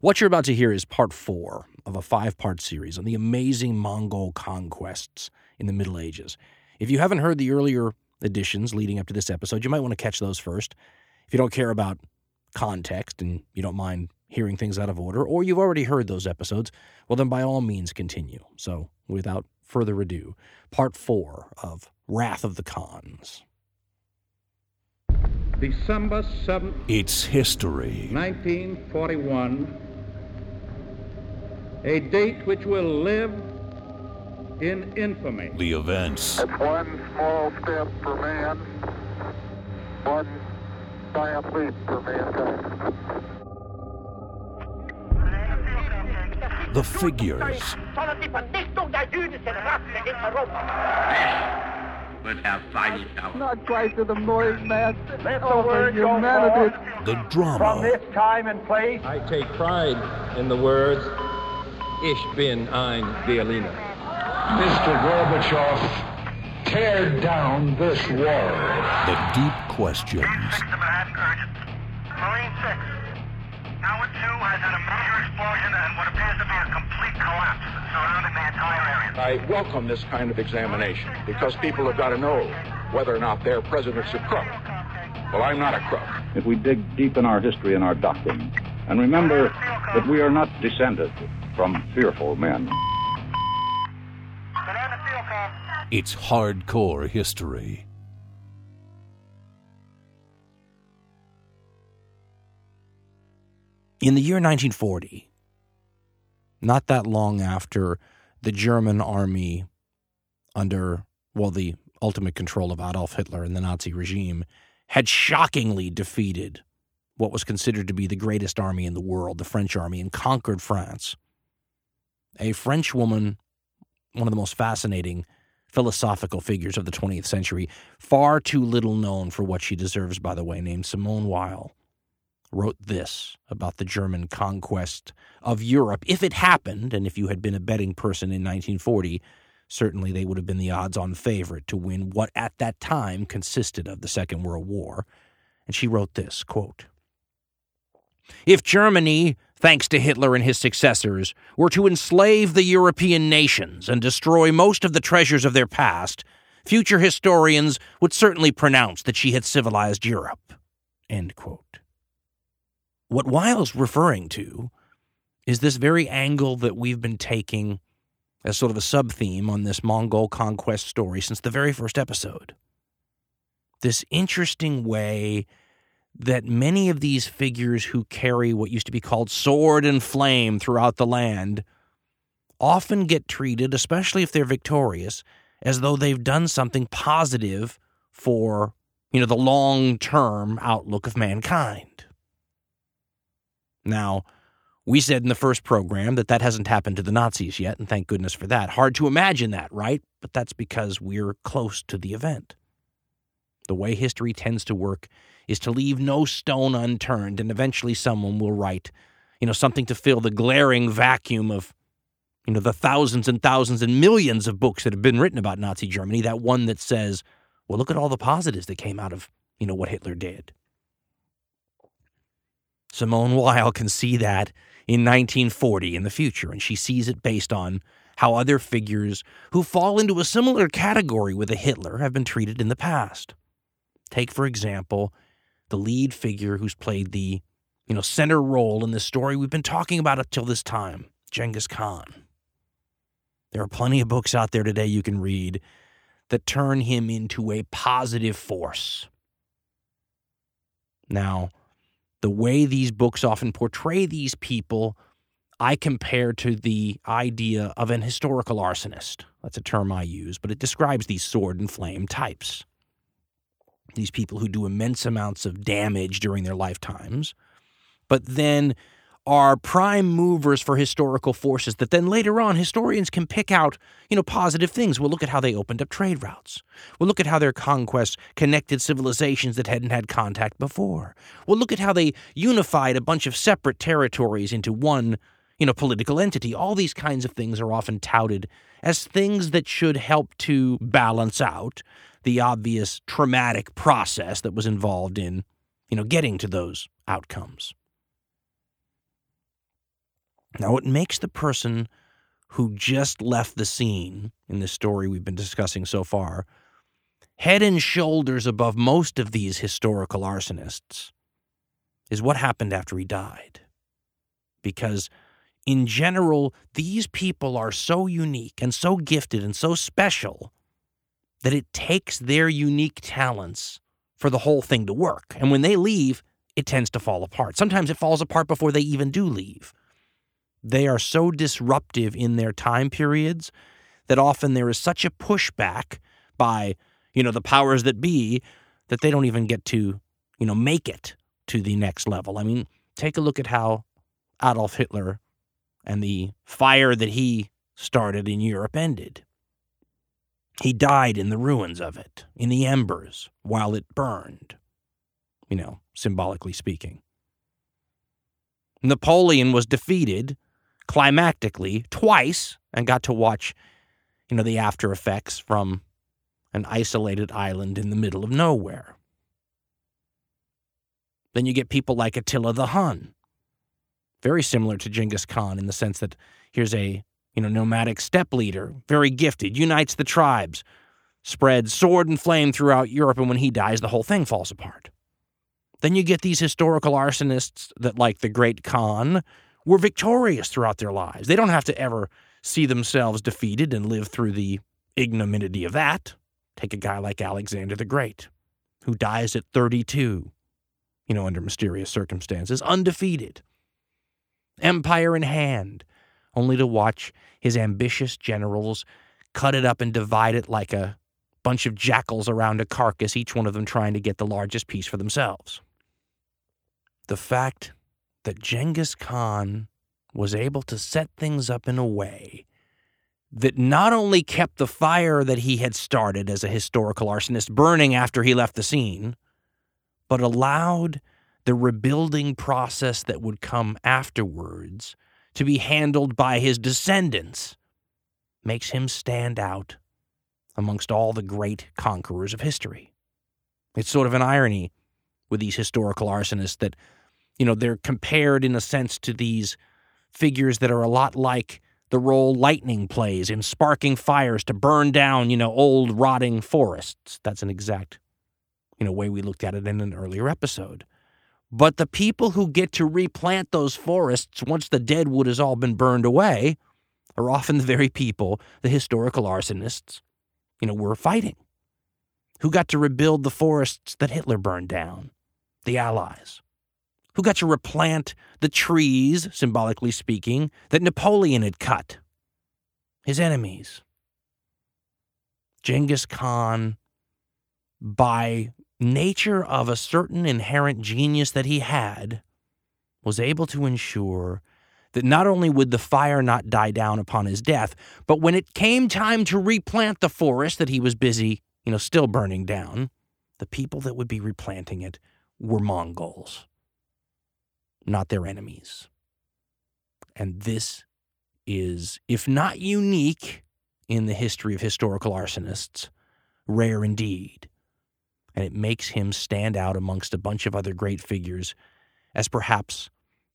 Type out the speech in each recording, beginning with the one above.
What you're about to hear is part four of a five part series on the amazing Mongol conquests in the Middle Ages. If you haven't heard the earlier editions leading up to this episode, you might want to catch those first. If you don't care about context and you don't mind hearing things out of order, or you've already heard those episodes, well, then by all means continue. So, without further ado, part four of Wrath of the Khans. December 7th, It's history. 1941, a date which will live in infamy. The events, It's one small step for man, one giant leap for mankind. the figures, Sådana die Vernichtung der jüdischen Rasse in Europa. wird feindlich dauern. Not quite to the Moorish master. Over humanity. the drama, From this time and place, I take pride in the words, Ich bin ein Berliner. Mr. Gorbachev, tear down this wall. the deep questions, to Manhattan urgent. Marine 6. Tower 2 has had a major explosion and what appears to be a complete collapse surrounding the entire area. I welcome this kind of examination because people have got to know whether or not their president's a crook. Well, I'm not a crook. if we dig deep in our history and our doctrine and remember that we are not descended from fearful men. Banana field call. it's hardcore history. In the year 1940, not that long after the German army, under, well, the ultimate control of Adolf Hitler and the Nazi regime, had shockingly defeated what was considered to be the greatest army in the world, the French army, and conquered France. A French woman, one of the most fascinating philosophical figures of the 20th century, far too little known for what she deserves, by the way, named Simone Weil wrote this about the German conquest of Europe. If it happened, and if you had been a betting person in 1940, certainly they would have been the odds on favorite to win what at that time consisted of the Second World War. And she wrote this quote, If Germany, thanks to Hitler and his successors, were to enslave the European nations and destroy most of the treasures of their past, future historians would certainly pronounce that she had civilized Europe. End quote. What Weil's referring to is this very angle that we've been taking as sort of a sub theme on this Mongol conquest story since the very first episode. This interesting way that many of these figures who carry what used to be called sword and flame throughout the land often get treated, especially if they're victorious, as though they've done something positive for, you know, the long-term outlook of mankind. Now, we said in the first program that that hasn't happened to the Nazis yet, and thank goodness for that. Hard to imagine that, right? But that's because we're close to the event. The way history tends to work is to leave no stone unturned, and eventually someone will write, you know, something to fill the glaring vacuum of, you know, the thousands and thousands and millions of books that have been written about Nazi Germany. That one that says, well, look at all the positives that came out of, you know, what Hitler did. Simone Weil can see that in 1940 in the future, and she sees it based on how other figures who fall into a similar category with a Hitler have been treated in the past. Take, for example, the lead figure who's played the you know center role in the story we've been talking about up till this time, Genghis Khan. There are plenty of books out there today you can read that turn him into a positive force. Now, the way these books often portray these people, I compare to the idea of an historical arsonist. That's a term I use, but it describes these sword and flame types. These people who do immense amounts of damage during their lifetimes, but then are prime movers for historical forces that then later on historians can pick out, you know, positive things. We'll look at how they opened up trade routes. We'll look at how their conquests connected civilizations that hadn't had contact before. We'll look at how they unified a bunch of separate territories into one, you know, political entity. All these kinds of things are often touted as things that should help to balance out the obvious traumatic process that was involved in, you know, getting to those outcomes. Now, it makes the person who just left the scene in this story we've been discussing so far head and shoulders above most of these historical arsonists is what happened after he died. Because in general, these people are so unique and so gifted and so special that it takes their unique talents for the whole thing to work. And when they leave, it tends to fall apart. Sometimes it falls apart before they even do leave. They are so disruptive in their time periods that often there is such a pushback by, you know, the powers that be that they don't even get to, you know, make it to the next level. I mean, take a look at how Adolf Hitler and the fire that he started in Europe ended. He died in the ruins of it, in the embers, while it burned, you know, symbolically speaking. Napoleon was defeated climactically twice and got to watch, you know, the after effects from an isolated island in the middle of nowhere. Then you get people like Attila the Hun, very similar to Genghis Khan in the sense that here's a you know nomadic steppe leader, very gifted, unites the tribes, spreads sword and flame throughout Europe, and when he dies, the whole thing falls apart. Then you get these historical arsonists that, like the Great Khan, were victorious throughout their lives. They don't have to ever see themselves defeated and live through the ignominy of that. Take a guy like Alexander the Great, who dies at 32, you know, under mysterious circumstances, undefeated, empire in hand, only to watch his ambitious generals cut it up and divide it like a bunch of jackals around a carcass, each one of them trying to get the largest piece for themselves. The fact that Genghis Khan was able to set things up in a way that not only kept the fire that he had started as a historical arsonist burning after he left the scene, but allowed the rebuilding process that would come afterwards to be handled by his descendants makes him stand out amongst all the great conquerors of history. It's sort of an irony with these historical arsonists that, you know, they're compared in a sense to these figures that are a lot like the role lightning plays in sparking fires to burn down, you know, old rotting forests. That's an exact, you know, way we looked at it in an earlier episode. But the people who get to replant those forests once the dead wood has all been burned away are often the very people, the historical arsonists, you know, were fighting. Who got to rebuild the forests that Hitler burned down? The Allies. Who got to replant the trees, symbolically speaking, that Napoleon had cut? His enemies. Genghis Khan, by nature of a certain inherent genius that he had, was able to ensure that not only would the fire not die down upon his death, but when it came time to replant the forest that he was busy, you know, still burning down, the people that would be replanting it were Mongols, not their enemies. And this is, if not unique in the history of historical arsonists, rare indeed and it makes him stand out amongst a bunch of other great figures as perhaps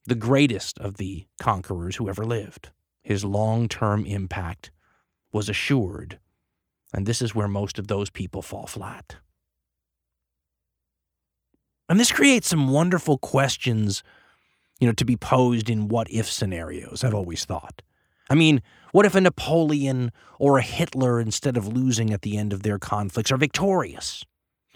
the greatest of the conquerors who ever lived. His long term impact was assured, and this is where most of those people fall flat. And this creates some wonderful questions, you know, to be posed in what if scenarios, I've always thought. I mean, what if a Napoleon or a Hitler, instead of losing at the end of their conflicts, are victorious?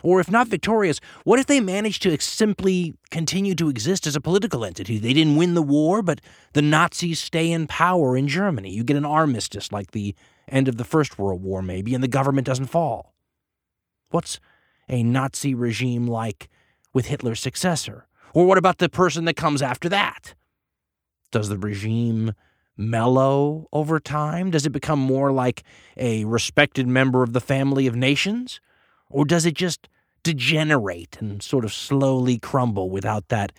Or if not victorious, what if they managed to simply continue to exist as a political entity? They didn't win the war, but the Nazis stay in power in Germany. You get an armistice like the end of the First World War, maybe, and the government doesn't fall. What's a Nazi regime like with Hitler's successor? Or what about the person that comes after that? Does the regime mellow over time? Does it become more like a respected member of the family of nations? Or does it just degenerate and sort of slowly crumble without that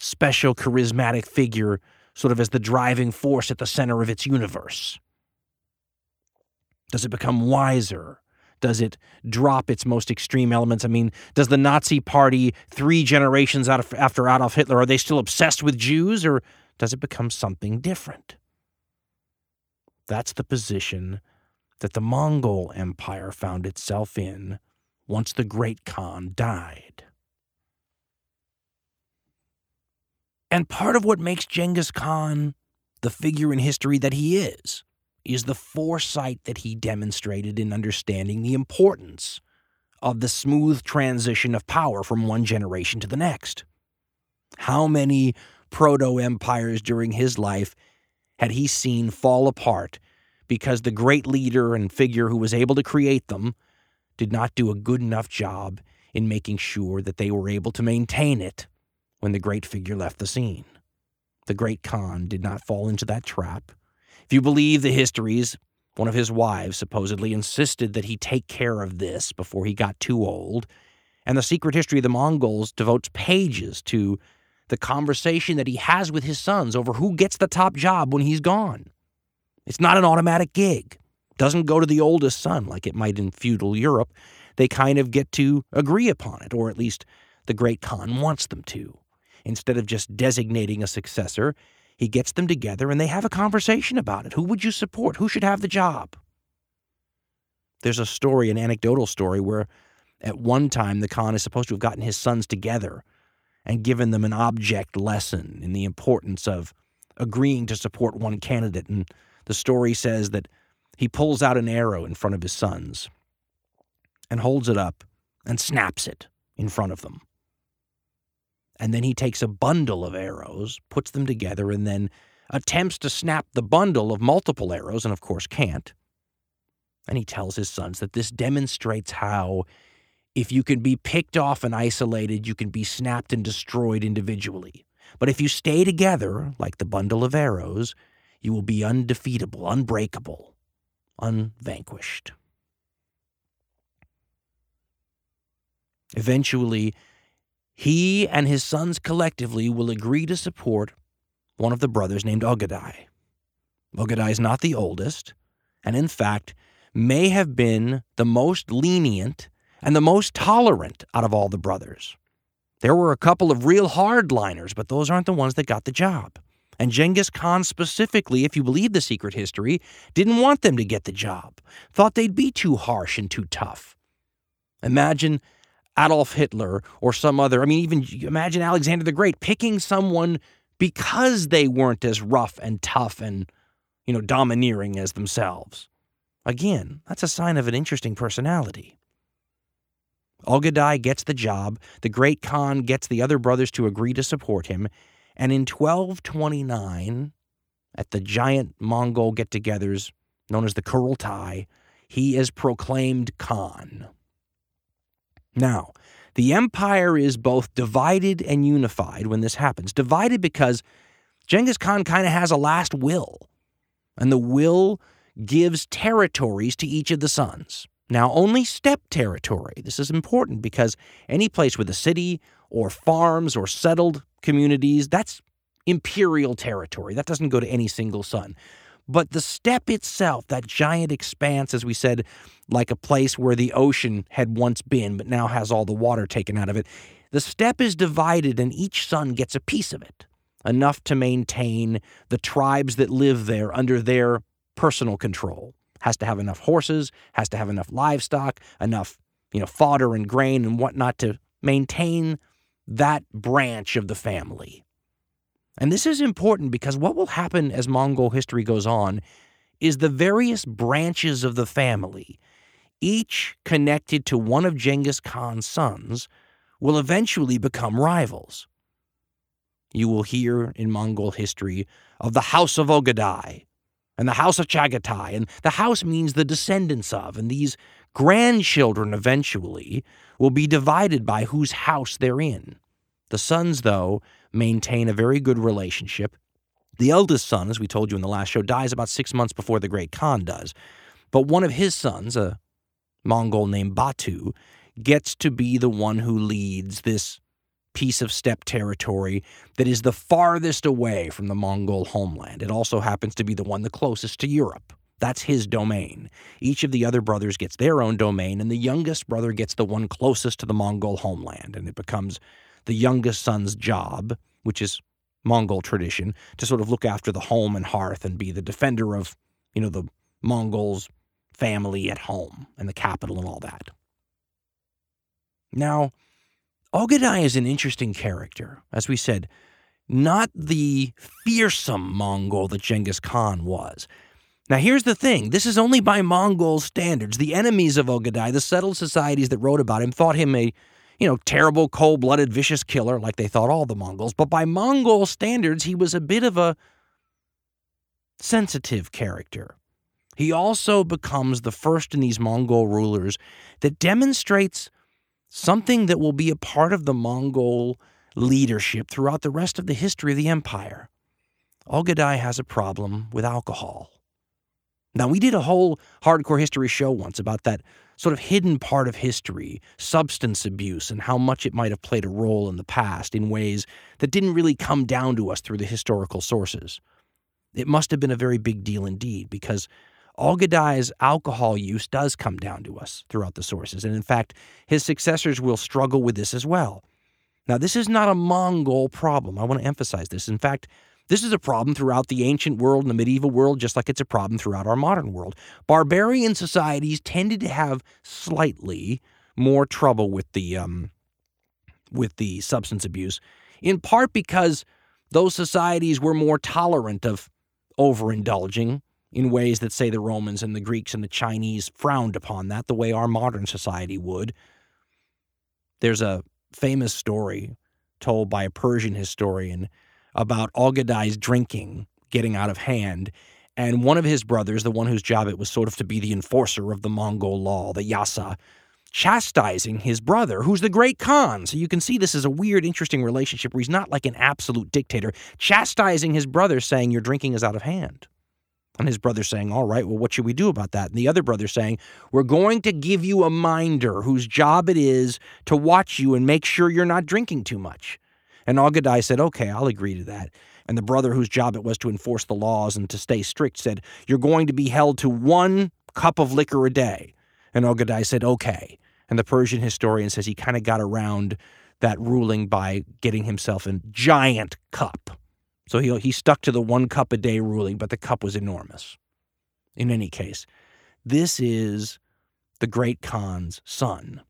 special charismatic figure sort of as the driving force at the center of its universe? Does it become wiser? Does it drop its most extreme elements? I mean, does the Nazi party, three generations of, after Adolf Hitler, are they still obsessed with Jews or does it become something different? That's the position that the Mongol Empire found itself in once the Great Khan died. And part of what makes Genghis Khan the figure in history that he is is the foresight that he demonstrated in understanding the importance of the smooth transition of power from one generation to the next. How many proto empires during his life had he seen fall apart because the great leader and figure who was able to create them did not do a good enough job in making sure that they were able to maintain it when the great figure left the scene? The great Khan did not fall into that trap. If you believe the histories, one of his wives supposedly insisted that he take care of this before he got too old. And the secret history of the Mongols devotes pages to the conversation that he has with his sons over who gets the top job when he's gone. It's not an automatic gig. Doesn't go to the oldest son like it might in feudal Europe. They kind of get to agree upon it, or at least the great Khan wants them to. Instead of just designating a successor, he gets them together and they have a conversation about it. Who would you support? Who should have the job? There's a story, an anecdotal story, where at one time the Khan is supposed to have gotten his sons together and given them an object lesson in the importance of agreeing to support one candidate. And the story says that he pulls out an arrow in front of his sons and holds it up and snaps it in front of them. And then he takes a bundle of arrows, puts them together, and then attempts to snap the bundle of multiple arrows, and of course can't. And he tells his sons that this demonstrates how, if you can be picked off and isolated, you can be snapped and destroyed individually. But if you stay together, like the bundle of arrows, you will be undefeatable, unbreakable, unvanquished. Eventually, he and his sons collectively will agree to support one of the brothers named Ogadai. Ogadai is not the oldest, and in fact, may have been the most lenient and the most tolerant out of all the brothers. There were a couple of real hardliners, but those aren't the ones that got the job. And Genghis Khan, specifically, if you believe the secret history, didn't want them to get the job, thought they'd be too harsh and too tough. Imagine Adolf Hitler or some other. I mean, even imagine Alexander the Great picking someone because they weren't as rough and tough and, you know, domineering as themselves. Again, that's a sign of an interesting personality. Ogadai gets the job. The great Khan gets the other brothers to agree to support him. And in 1229, at the giant Mongol get togethers known as the Kurultai, he is proclaimed Khan. Now, the empire is both divided and unified when this happens. Divided because Genghis Khan kind of has a last will, and the will gives territories to each of the sons. Now, only steppe territory. This is important because any place with a city or farms or settled communities, that's imperial territory. That doesn't go to any single son. But the steppe itself, that giant expanse, as we said, like a place where the ocean had once been, but now has all the water taken out of it, the steppe is divided and each son gets a piece of it, enough to maintain the tribes that live there under their personal control. Has to have enough horses, has to have enough livestock, enough, you know, fodder and grain and whatnot to maintain that branch of the family. And this is important because what will happen as Mongol history goes on is the various branches of the family, each connected to one of Genghis Khan's sons, will eventually become rivals. You will hear in Mongol history of the House of Ogadai and the House of Chagatai, and the house means the descendants of, and these grandchildren eventually will be divided by whose house they're in. The sons, though, maintain a very good relationship. The eldest son, as we told you in the last show, dies about six months before the great Khan does. But one of his sons, a Mongol named Batu, gets to be the one who leads this piece of steppe territory that is the farthest away from the Mongol homeland. It also happens to be the one the closest to Europe. That's his domain. Each of the other brothers gets their own domain, and the youngest brother gets the one closest to the Mongol homeland, and it becomes the youngest son's job, which is Mongol tradition to sort of look after the home and hearth and be the defender of, you know, the Mongols' family at home and the capital and all that. Now, Ogadai is an interesting character. As we said, not the fearsome Mongol that Genghis Khan was. Now, here's the thing this is only by Mongol standards. The enemies of Ogadai, the settled societies that wrote about him, thought him a you know, terrible, cold blooded, vicious killer like they thought all the Mongols. But by Mongol standards, he was a bit of a sensitive character. He also becomes the first in these Mongol rulers that demonstrates something that will be a part of the Mongol leadership throughout the rest of the history of the empire. Ogadai has a problem with alcohol. Now, we did a whole hardcore history show once about that sort of hidden part of history, substance abuse, and how much it might have played a role in the past in ways that didn't really come down to us through the historical sources. It must have been a very big deal indeed, because Ogadai's alcohol use does come down to us throughout the sources. And in fact, his successors will struggle with this as well. Now, this is not a Mongol problem. I want to emphasize this. In fact, this is a problem throughout the ancient world and the medieval world, just like it's a problem throughout our modern world. Barbarian societies tended to have slightly more trouble with the um, with the substance abuse, in part because those societies were more tolerant of overindulging in ways that, say, the Romans and the Greeks and the Chinese frowned upon that, the way our modern society would. There's a famous story told by a Persian historian about Ogadai's drinking getting out of hand. And one of his brothers, the one whose job it was sort of to be the enforcer of the Mongol law, the Yasa, chastising his brother, who's the great Khan. So you can see this is a weird, interesting relationship where he's not like an absolute dictator, chastising his brother, saying, Your drinking is out of hand. And his brother saying, All right, well, what should we do about that? And the other brother saying, We're going to give you a minder whose job it is to watch you and make sure you're not drinking too much. And Ogadai said, Okay, I'll agree to that. And the brother whose job it was to enforce the laws and to stay strict said, You're going to be held to one cup of liquor a day. And Ogadai said, Okay. And the Persian historian says he kind of got around that ruling by getting himself a giant cup. So he, he stuck to the one cup a day ruling, but the cup was enormous. In any case, this is the great Khan's son.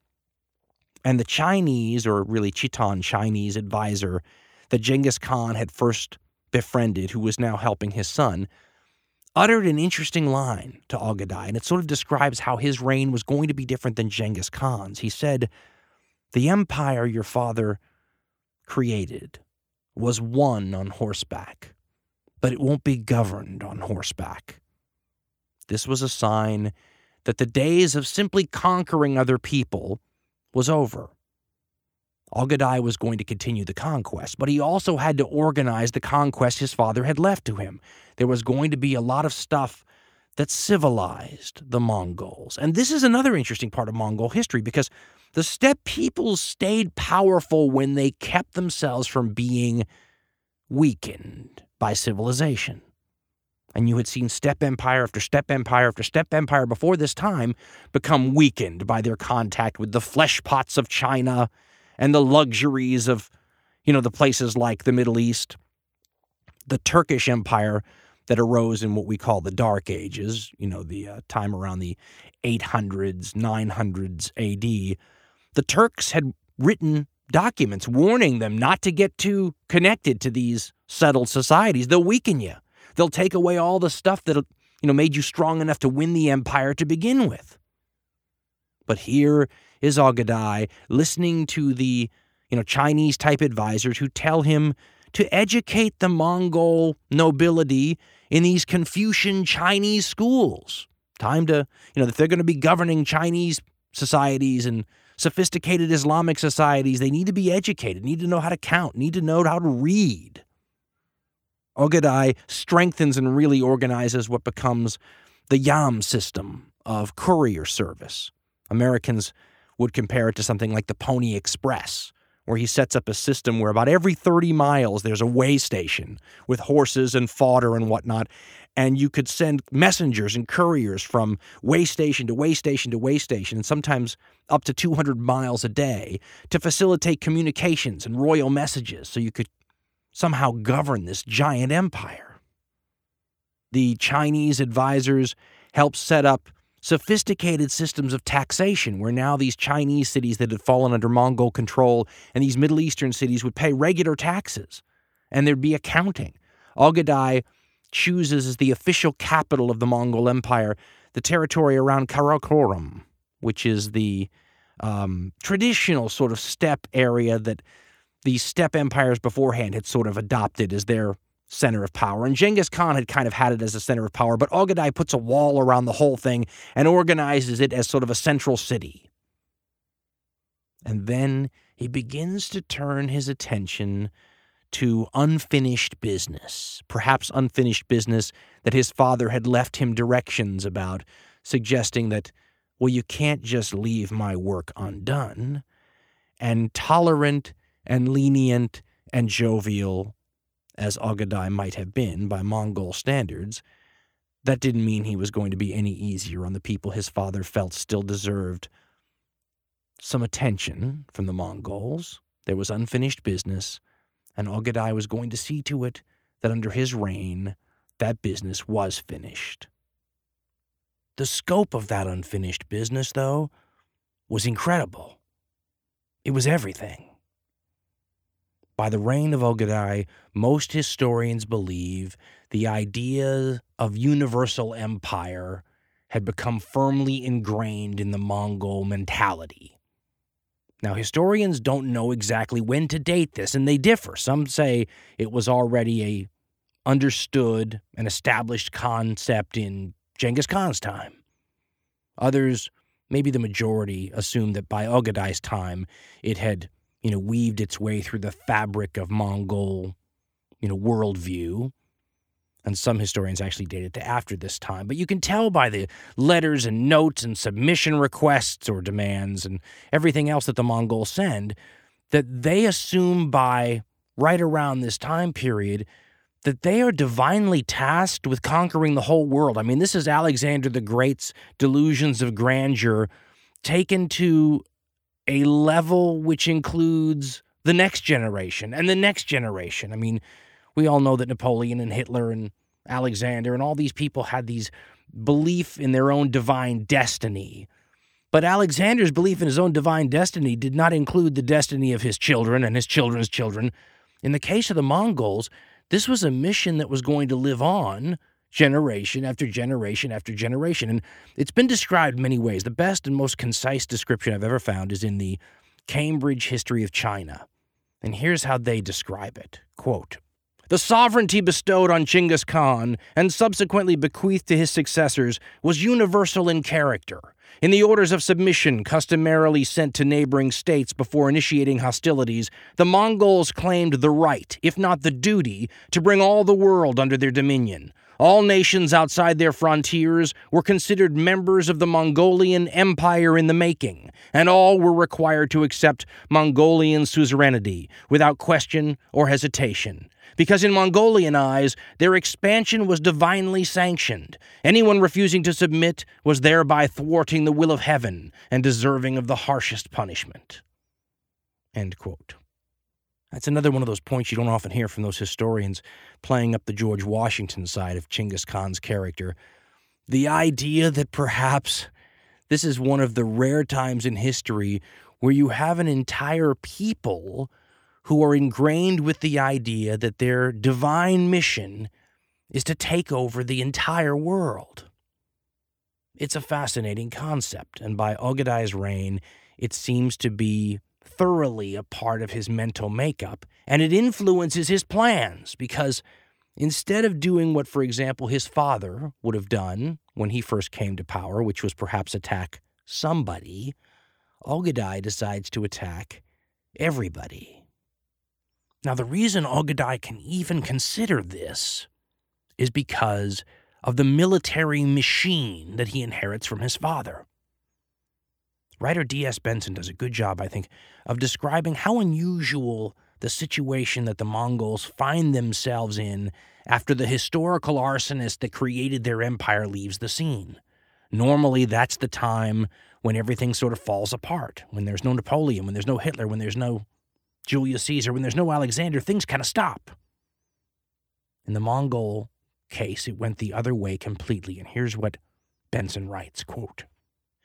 And the Chinese, or really Khitan Chinese advisor that Genghis Khan had first befriended, who was now helping his son, uttered an interesting line to Ogadai, and it sort of describes how his reign was going to be different than Genghis Khan's. He said, The empire your father created was won on horseback, but it won't be governed on horseback. This was a sign that the days of simply conquering other people was over. Ogadai was going to continue the conquest, but he also had to organize the conquest his father had left to him. There was going to be a lot of stuff that civilized the Mongols. And this is another interesting part of Mongol history because the steppe peoples stayed powerful when they kept themselves from being weakened by civilization. And you had seen steppe empire after steppe empire after steppe empire before this time become weakened by their contact with the flesh pots of China and the luxuries of, you know, the places like the Middle East. The Turkish Empire that arose in what we call the Dark Ages, you know, the uh, time around the 800s, 900s AD, the Turks had written documents warning them not to get too connected to these settled societies. They'll weaken you. They'll take away all the stuff that you know made you strong enough to win the empire to begin with. But here is Ogadai listening to the you know Chinese type advisors who tell him to educate the Mongol nobility in these Confucian Chinese schools. Time to, you know, if they're going to be governing Chinese societies and sophisticated Islamic societies, they need to be educated, need to know how to count, need to know how to read. Ogadai strengthens and really organizes what becomes the Yam system of courier service. Americans would compare it to something like the Pony Express, where he sets up a system where about every 30 miles there's a way station with horses and fodder and whatnot. And you could send messengers and couriers from way station to way station to way station, and sometimes up to 200 miles a day to facilitate communications and royal messages. So you could somehow govern this giant empire. The Chinese advisors helped set up sophisticated systems of taxation where now these Chinese cities that had fallen under Mongol control and these Middle Eastern cities would pay regular taxes and there'd be accounting. Ogedai chooses as the official capital of the Mongol Empire the territory around Karakorum, which is the um, traditional sort of steppe area that the steppe empires beforehand had sort of adopted as their center of power. And Genghis Khan had kind of had it as a center of power, but Ogadai puts a wall around the whole thing and organizes it as sort of a central city. And then he begins to turn his attention to unfinished business, perhaps unfinished business that his father had left him directions about, suggesting that, well, you can't just leave my work undone. And tolerant and lenient and jovial as Ogedai might have been by Mongol standards, that didn't mean he was going to be any easier on the people his father felt still deserved some attention from the Mongols. There was unfinished business and Ogedai was going to see to it that under his reign, that business was finished. The scope of that unfinished business, though, was incredible. It was everything. By the reign of Ogedai, most historians believe the idea of universal empire had become firmly ingrained in the Mongol mentality. Now, historians don't know exactly when to date this, and they differ. Some say it was already a understood and established concept in Genghis Khan's time. Others, maybe the majority, assume that by Ogedai's time it had, you know, weaved its way through the fabric of Mongol, you know, worldview and some historians actually date it to after this time. But you can tell by the letters and notes and submission requests or demands and everything else that the Mongols send that they assume by right around this time period that they are divinely tasked with conquering the whole world. I mean, this is Alexander the Great's delusions of grandeur taken to a level which includes the next generation and the next generation. I mean, we all know that Napoleon and Hitler and Alexander and all these people had these belief in their own divine destiny. But Alexander's belief in his own divine destiny did not include the destiny of his children and his children's children. In the case of the Mongols, this was a mission that was going to live on generation after generation after generation. And it's been described many ways. The best and most concise description I've ever found is in the Cambridge History of China. And here's how they describe it quote, the sovereignty bestowed on Genghis Khan and subsequently bequeathed to his successors was universal in character. In the orders of submission customarily sent to neighboring states before initiating hostilities, the Mongols claimed the right, if not the duty, to bring all the world under their dominion. All nations outside their frontiers were considered members of the Mongolian Empire in the making, and all were required to accept Mongolian suzerainty without question or hesitation because in Mongolian eyes, their expansion was divinely sanctioned. Anyone refusing to submit was thereby thwarting the will of heaven and deserving of the harshest punishment. End quote. That's another one of those points you don't often hear from those historians playing up the George Washington side of Chinggis Khan's character. The idea that perhaps this is one of the rare times in history where you have an entire people who are ingrained with the idea that their divine mission is to take over the entire world. It's a fascinating concept, and by Ogedai's reign, it seems to be thoroughly a part of his mental makeup, and it influences his plans because instead of doing what, for example, his father would have done when he first came to power, which was perhaps attack somebody, Ogedai decides to attack everybody. Now, the reason Ogedai can even consider this is because of the military machine that he inherits from his father. Writer D.S. Benson does a good job, I think, of describing how unusual the situation that the Mongols find themselves in after the historical arsonist that created their empire leaves the scene. Normally, that's the time when everything sort of falls apart, when there's no Napoleon, when there's no Hitler, when there's no Julius Caesar, when there's no Alexander, things kind of stop. In the Mongol case, it went the other way completely. And here's what Benson writes quote,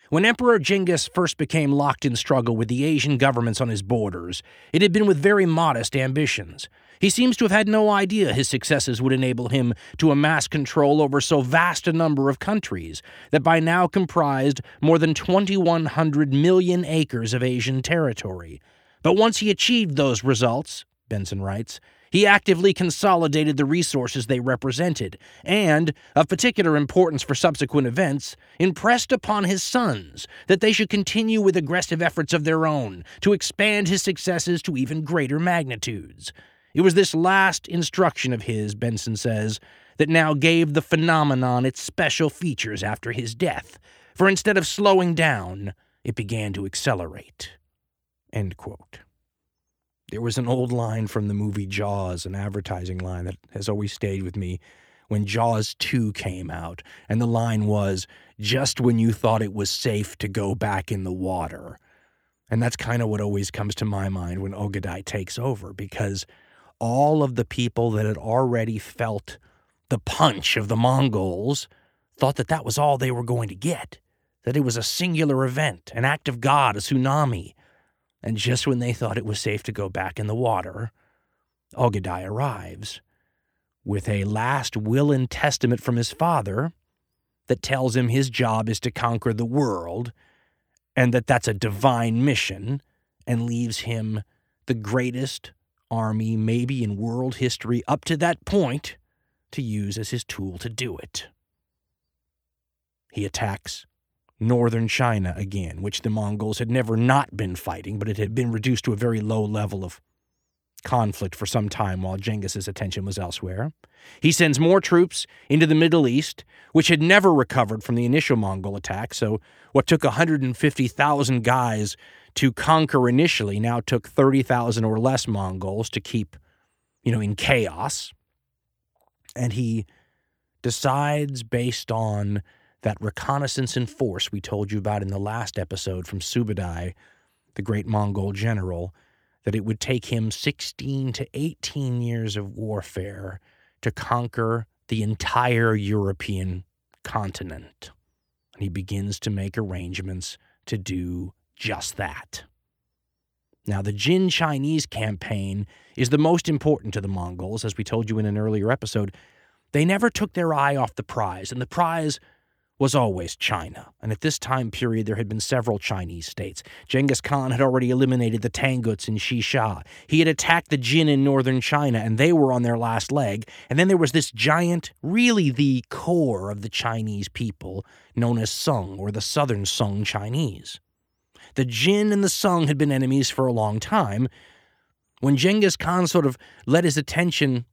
when Emperor Genghis first became locked in struggle with the Asian governments on his borders, it had been with very modest ambitions. He seems to have had no idea his successes would enable him to amass control over so vast a number of countries that by now comprised more than 2,100 million acres of Asian territory. But once he achieved those results, Benson writes, he actively consolidated the resources they represented, and, of particular importance for subsequent events, impressed upon his sons that they should continue with aggressive efforts of their own to expand his successes to even greater magnitudes. It was this last instruction of his, Benson says, that now gave the phenomenon its special features after his death, for instead of slowing down, it began to accelerate. End quote. There was an old line from the movie Jaws, an advertising line that has always stayed with me when Jaws 2 came out. And the line was, just when you thought it was safe to go back in the water. And that's kind of what always comes to my mind when Ogadai takes over, because all of the people that had already felt the punch of the Mongols thought that that was all they were going to get, that it was a singular event, an act of God, a tsunami. And just when they thought it was safe to go back in the water, Ogadai arrives with a last will and testament from his father that tells him his job is to conquer the world and that that's a divine mission and leaves him the greatest army, maybe in world history, up to that point, to use as his tool to do it. He attacks northern China again, which the Mongols had never not been fighting, but it had been reduced to a very low level of conflict for some time while Genghis's attention was elsewhere. He sends more troops into the Middle East, which had never recovered from the initial Mongol attack, so what took 150,000 guys to conquer initially now took 30,000 or less Mongols to keep, you know, in chaos. And he decides based on that reconnaissance in force we told you about in the last episode from Subadai, the great Mongol general, that it would take him 16 to 18 years of warfare to conquer the entire European continent. And he begins to make arrangements to do just that. Now, the Jin Chinese campaign is the most important to the Mongols, as we told you in an earlier episode. They never took their eye off the prize, and the prize was always China. And at this time period, there had been several Chinese states. Genghis Khan had already eliminated the Tanguts in Xi Xia. He had attacked the Jin in northern China, and they were on their last leg. And then there was this giant, really the core of the Chinese people, known as Sung, or the Southern Sung Chinese. The Jin and the Sung had been enemies for a long time. When Genghis Khan sort of let his attention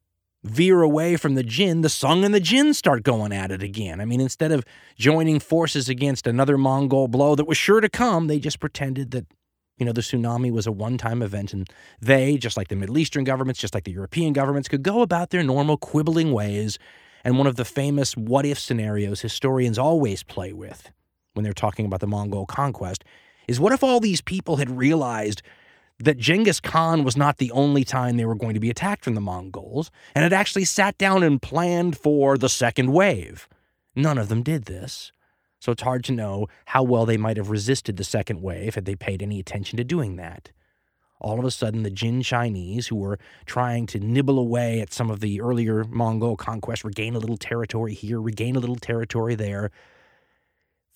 veer away from the Jin, the Sung and the Jin start going at it again. I mean, instead of joining forces against another Mongol blow that was sure to come, they just pretended that, you know, the tsunami was a one time event and they, just like the Middle Eastern governments, just like the European governments, could go about their normal quibbling ways. And one of the famous what if scenarios historians always play with when they're talking about the Mongol conquest is what if all these people had realized that Genghis Khan was not the only time they were going to be attacked from the Mongols, and had actually sat down and planned for the second wave. None of them did this. So it's hard to know how well they might have resisted the second wave had they paid any attention to doing that. All of a sudden, the Jin Chinese, who were trying to nibble away at some of the earlier Mongol conquests, regain a little territory here, regain a little territory there,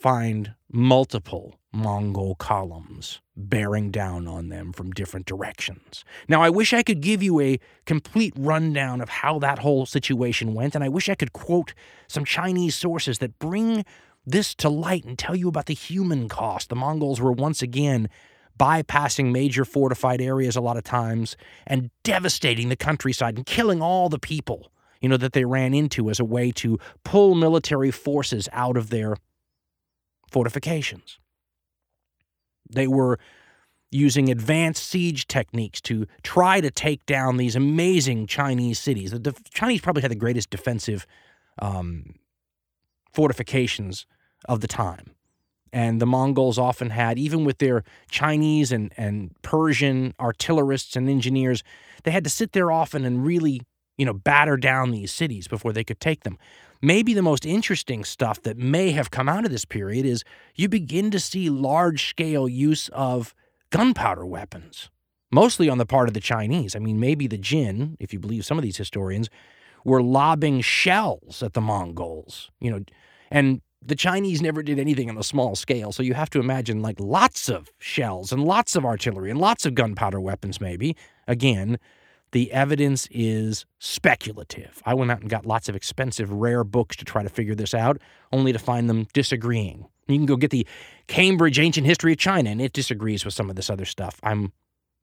find multiple Mongol columns bearing down on them from different directions. Now, I wish I could give you a complete rundown of how that whole situation went, and I wish I could quote some Chinese sources that bring this to light and tell you about the human cost. The Mongols were once again bypassing major fortified areas a lot of times and devastating the countryside and killing all the people, you know, that they ran into as a way to pull military forces out of their fortifications. They were using advanced siege techniques to try to take down these amazing Chinese cities. The def- Chinese probably had the greatest defensive um, fortifications of the time. And the Mongols often had, even with their Chinese and, and Persian artillerists and engineers, they had to sit there often and really you know, batter down these cities before they could take them. Maybe the most interesting stuff that may have come out of this period is you begin to see large scale use of gunpowder weapons, mostly on the part of the Chinese. I mean, maybe the Jin, if you believe some of these historians, were lobbing shells at the Mongols, you know, and the Chinese never did anything on a small scale. So you have to imagine like lots of shells and lots of artillery and lots of gunpowder weapons, maybe. Again, the evidence is speculative. I went out and got lots of expensive, rare books to try to figure this out, only to find them disagreeing. You can go get the Cambridge Ancient History of China, and it disagrees with some of this other stuff. I'm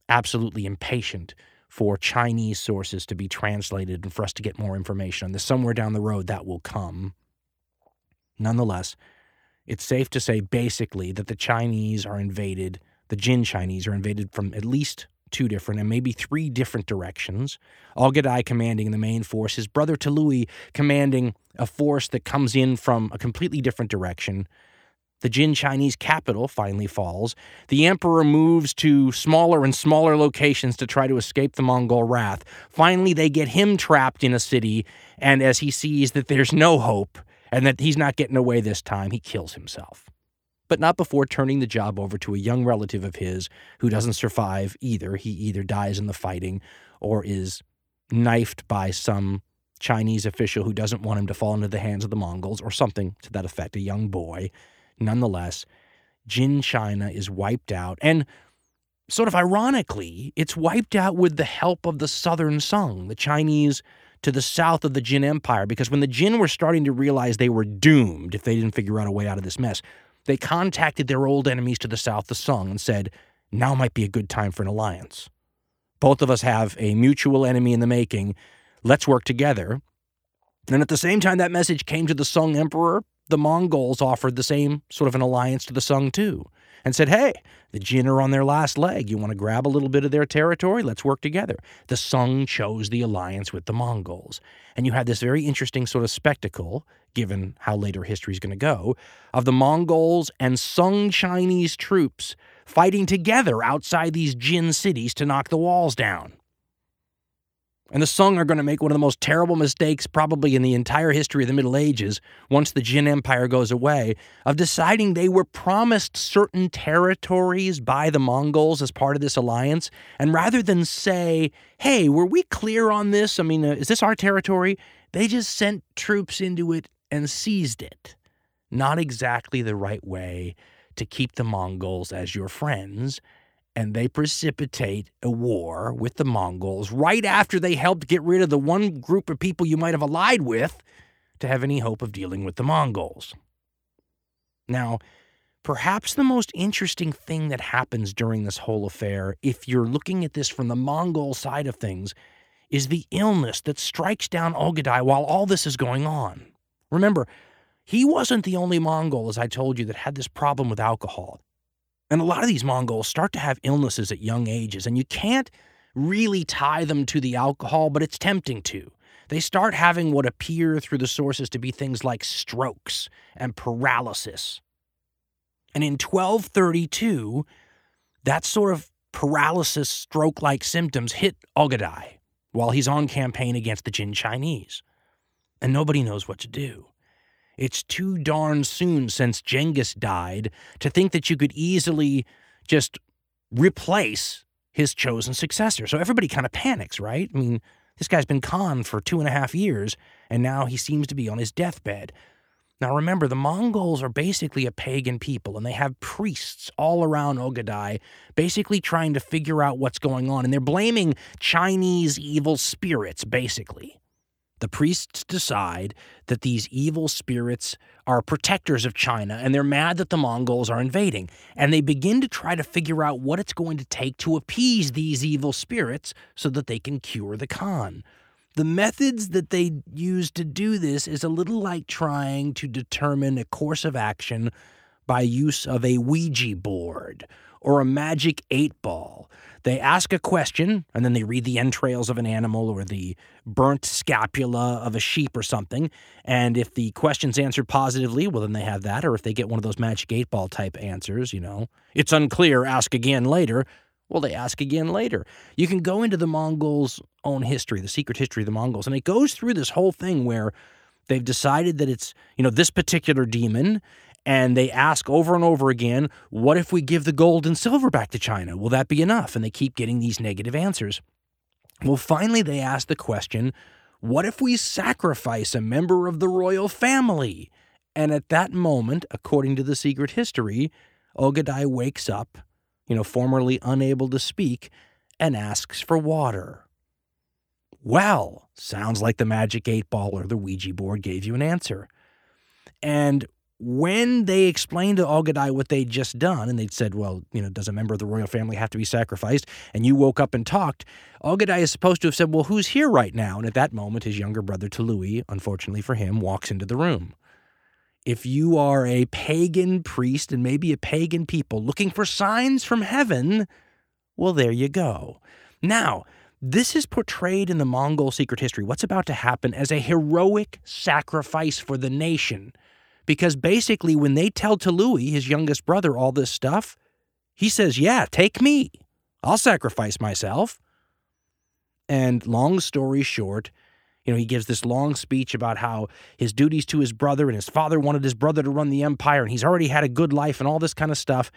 absolutely impatient for Chinese sources to be translated and for us to get more information on this. Somewhere down the road, that will come. Nonetheless, it's safe to say basically that the Chinese are invaded, the Jin Chinese are invaded from at least two different and maybe three different directions. Ogadai commanding the main force, his brother Tului commanding a force that comes in from a completely different direction. The Jin Chinese capital finally falls. The emperor moves to smaller and smaller locations to try to escape the Mongol wrath. Finally, they get him trapped in a city, and as he sees that there's no hope and that he's not getting away this time, he kills himself but not before turning the job over to a young relative of his who doesn't survive either. He either dies in the fighting or is knifed by some Chinese official who doesn't want him to fall into the hands of the Mongols or something to that effect, a young boy. Nonetheless, Jin China is wiped out. And sort of ironically, it's wiped out with the help of the Southern Song, the Chinese to the south of the Jin Empire, because when the Jin were starting to realize they were doomed if they didn't figure out a way out of this mess, they contacted their old enemies to the south, the Song, and said, now might be a good time for an alliance. Both of us have a mutual enemy in the making. Let's work together. And at the same time that message came to the Sung emperor, the Mongols offered the same sort of an alliance to the Sung too and said, Hey, the Jin are on their last leg. You want to grab a little bit of their territory? Let's work together. The Sung chose the alliance with the Mongols. And you had this very interesting sort of spectacle, given how later history is going to go, of the Mongols and Sung Chinese troops fighting together outside these Jin cities to knock the walls down. And the Sung are going to make one of the most terrible mistakes, probably in the entire history of the Middle Ages, once the Jin Empire goes away, of deciding they were promised certain territories by the Mongols as part of this alliance. And rather than say, hey, were we clear on this? I mean, uh, is this our territory? They just sent troops into it and seized it. Not exactly the right way to keep the Mongols as your friends and they precipitate a war with the Mongols right after they helped get rid of the one group of people you might have allied with to have any hope of dealing with the Mongols. Now, perhaps the most interesting thing that happens during this whole affair, if you're looking at this from the Mongol side of things, is the illness that strikes down Ogadai while all this is going on. Remember, he wasn't the only Mongol, as I told you, that had this problem with alcohol. And a lot of these Mongols start to have illnesses at young ages, and you can't really tie them to the alcohol, but it's tempting to. They start having what appear through the sources to be things like strokes and paralysis. And in 1232, that sort of paralysis, stroke like symptoms hit Ogadai while he's on campaign against the Jin Chinese. And nobody knows what to do. It's too darn soon since Genghis died to think that you could easily just replace his chosen successor. So everybody kind of panics, right? I mean, this guy's been Khan for two and a half years, and now he seems to be on his deathbed. Now remember, the Mongols are basically a pagan people, and they have priests all around Ogadai, basically trying to figure out what's going on, and they're blaming Chinese evil spirits, basically the priests decide that these evil spirits are protectors of China and they're mad that the Mongols are invading. And they begin to try to figure out what it's going to take to appease these evil spirits so that they can cure the Khan. The methods that they use to do this is a little like trying to determine a course of action by use of a Ouija board or a magic eight ball. They ask a question and then they read the entrails of an animal or the burnt scapula of a sheep or something. And if the question's answered positively, well, then they have that. Or if they get one of those magic eight ball type answers, you know, it's unclear, ask again later. Well, they ask again later. You can go into the Mongols' own history, the secret history of the Mongols, and it goes through this whole thing where they've decided that it's, you know, this particular demon, and they ask over and over again, what if we give the gold and silver back to China? Will that be enough? And they keep getting these negative answers. Well, finally, they ask the question, what if we sacrifice a member of the royal family? And at that moment, according to the secret history, Ogadai wakes up, you know, formerly unable to speak, and asks for water. Well, sounds like the magic eight ball or the Ouija board gave you an answer. And when they explained to Ogadai what they'd just done, and they'd said, Well, you know, does a member of the royal family have to be sacrificed? And you woke up and talked, Ogadai is supposed to have said, Well, who's here right now? And at that moment, his younger brother Tului, unfortunately for him, walks into the room. If you are a pagan priest and maybe a pagan people looking for signs from heaven, well, there you go. Now, this is portrayed in the Mongol secret history, what's about to happen, as a heroic sacrifice for the nation because basically, when they tell Tului, his youngest brother, all this stuff, he says, Yeah, take me. I'll sacrifice myself. And long story short, you know, he gives this long speech about how his duties to his brother and his father wanted his brother to run the empire and he's already had a good life and all this kind of stuff.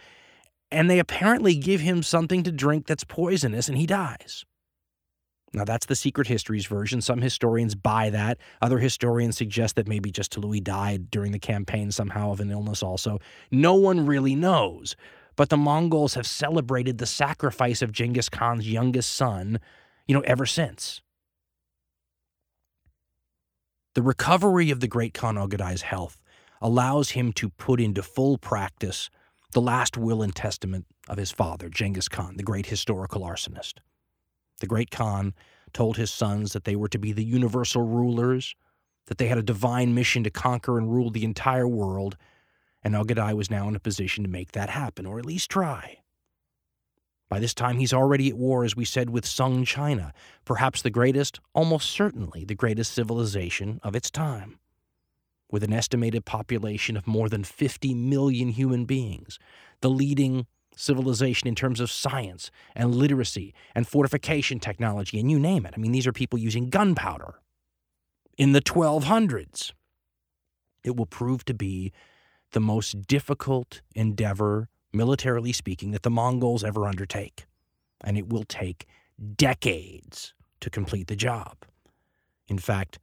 And they apparently give him something to drink that's poisonous and he dies. Now, that's the secret histories version. Some historians buy that. Other historians suggest that maybe just Tului died during the campaign somehow of an illness also. No one really knows. But the Mongols have celebrated the sacrifice of Genghis Khan's youngest son, you know, ever since. The recovery of the great Khan Ogadai's health allows him to put into full practice the last will and testament of his father, Genghis Khan, the great historical arsonist. The great Khan told his sons that they were to be the universal rulers, that they had a divine mission to conquer and rule the entire world, and Ogadai was now in a position to make that happen, or at least try. By this time, he's already at war, as we said, with Sung China, perhaps the greatest, almost certainly the greatest civilization of its time. With an estimated population of more than 50 million human beings, the leading civilization in terms of science and literacy and fortification technology, and you name it. I mean, these are people using gunpowder in the 1200s. It will prove to be the most difficult endeavor, militarily speaking, that the Mongols ever undertake. And it will take decades to complete the job. In fact,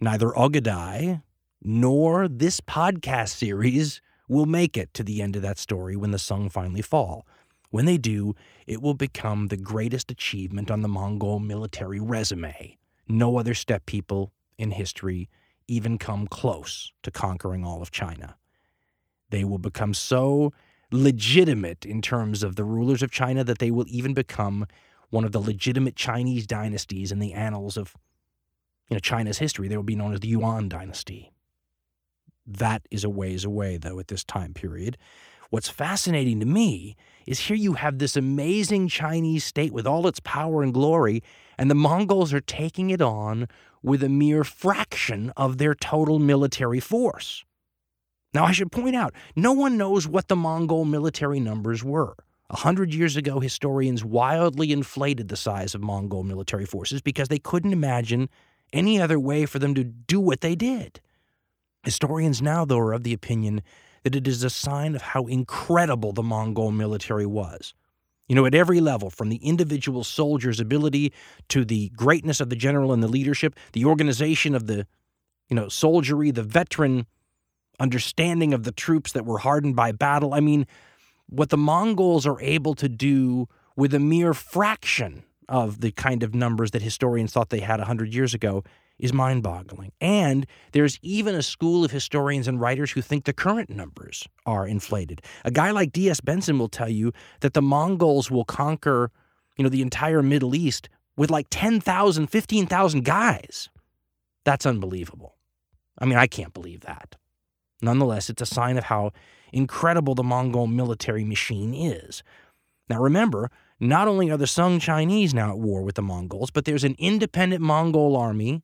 neither Ogadai nor this podcast series will make it to the end of that story when the Sung finally fall. When they do, it will become the greatest achievement on the Mongol military resume. No other steppe people in history even come close to conquering all of China. They will become so legitimate in terms of the rulers of China that they will even become one of the legitimate Chinese dynasties in the annals of you know China's history. They will be known as the Yuan dynasty. That is a ways away, though, at this time period. What's fascinating to me is here you have this amazing Chinese state with all its power and glory, and the Mongols are taking it on with a mere fraction of their total military force. Now, I should point out, no one knows what the Mongol military numbers were. A hundred years ago, historians wildly inflated the size of Mongol military forces because they couldn't imagine any other way for them to do what they did. Historians now, though, are of the opinion that it is a sign of how incredible the Mongol military was. You know, at every level, from the individual soldier's ability to the greatness of the general and the leadership, the organization of the, you know, soldiery, the veteran understanding of the troops that were hardened by battle. I mean, what the Mongols are able to do with a mere fraction of the kind of numbers that historians thought they had 100 years ago is mind boggling. And there's even a school of historians and writers who think the current numbers are inflated. A guy like D.S. Benson will tell you that the Mongols will conquer, you know, the entire Middle East with like 10,000, 15,000 guys. That's unbelievable. I mean, I can't believe that. Nonetheless, it's a sign of how incredible the Mongol military machine is. Now, remember, not only are the Sung Chinese now at war with the Mongols, but there's an independent Mongol army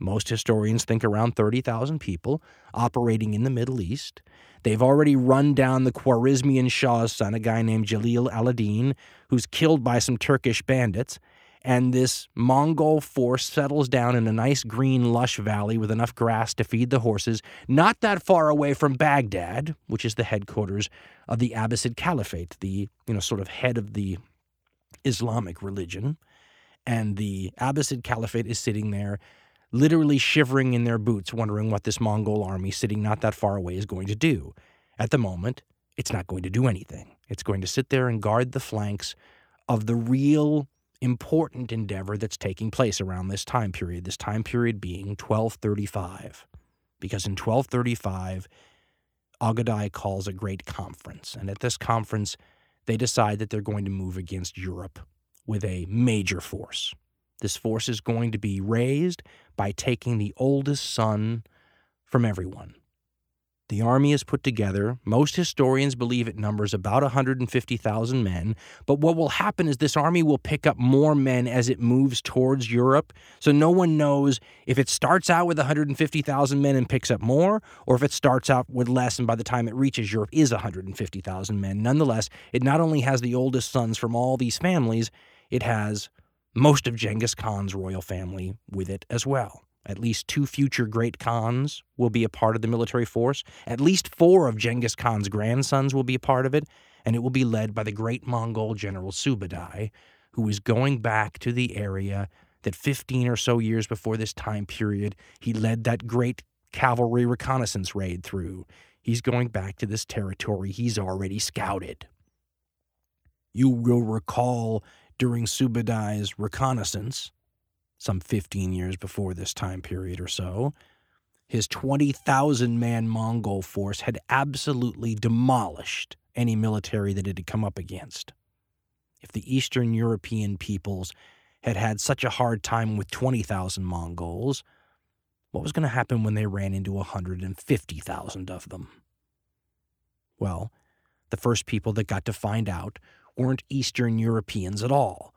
Most historians think around 30,000 people operating in the Middle East. They've already run down the Khwarizmian Shah's son, a guy named Jalil al-Adin, who's killed by some Turkish bandits. And this Mongol force settles down in a nice green, lush valley with enough grass to feed the horses, not that far away from Baghdad, which is the headquarters of the Abbasid Caliphate, the you know sort of head of the Islamic religion. And the Abbasid Caliphate is sitting there literally shivering in their boots, wondering what this Mongol army sitting not that far away is going to do. At the moment, it's not going to do anything. It's going to sit there and guard the flanks of the real important endeavor that's taking place around this time period, this time period being 1235. Because in 1235, Ogadai calls a great conference. And at this conference, they decide that they're going to move against Europe with a major force. This force is going to be raised by taking the oldest son from everyone. The army is put together. Most historians believe it numbers about 150,000 men. But what will happen is this army will pick up more men as it moves towards Europe. So no one knows if it starts out with 150,000 men and picks up more, or if it starts out with less and by the time it reaches Europe is 150,000 men. Nonetheless, it not only has the oldest sons from all these families, it has most of Genghis Khan's royal family with it as well. At least two future great Khans will be a part of the military force. At least four of Genghis Khan's grandsons will be a part of it, and it will be led by the great Mongol general Subadai, who is going back to the area that 15 or so years before this time period, he led that great cavalry reconnaissance raid through. He's going back to this territory he's already scouted. You will recall during Subadai's reconnaissance, some 15 years before this time period or so, his 20,000 man Mongol force had absolutely demolished any military that it had come up against. If the Eastern European peoples had had such a hard time with 20,000 Mongols, what was going to happen when they ran into 150,000 of them? Well, the first people that got to find out weren't Eastern Europeans at all.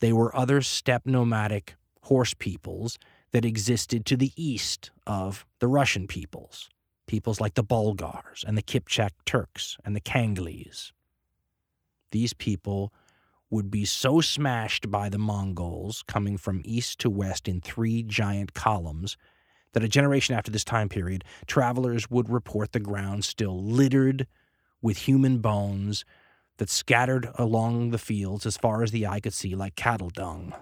They were other steppe nomadic horse peoples that existed to the east of the Russian peoples, peoples like the Bulgars and the Kipchak Turks and the Kanglis. These people would be so smashed by the Mongols coming from east to west in three giant columns that a generation after this time period, travelers would report the ground still littered with human bones that scattered along the fields as far as the eye could see like cattle dung.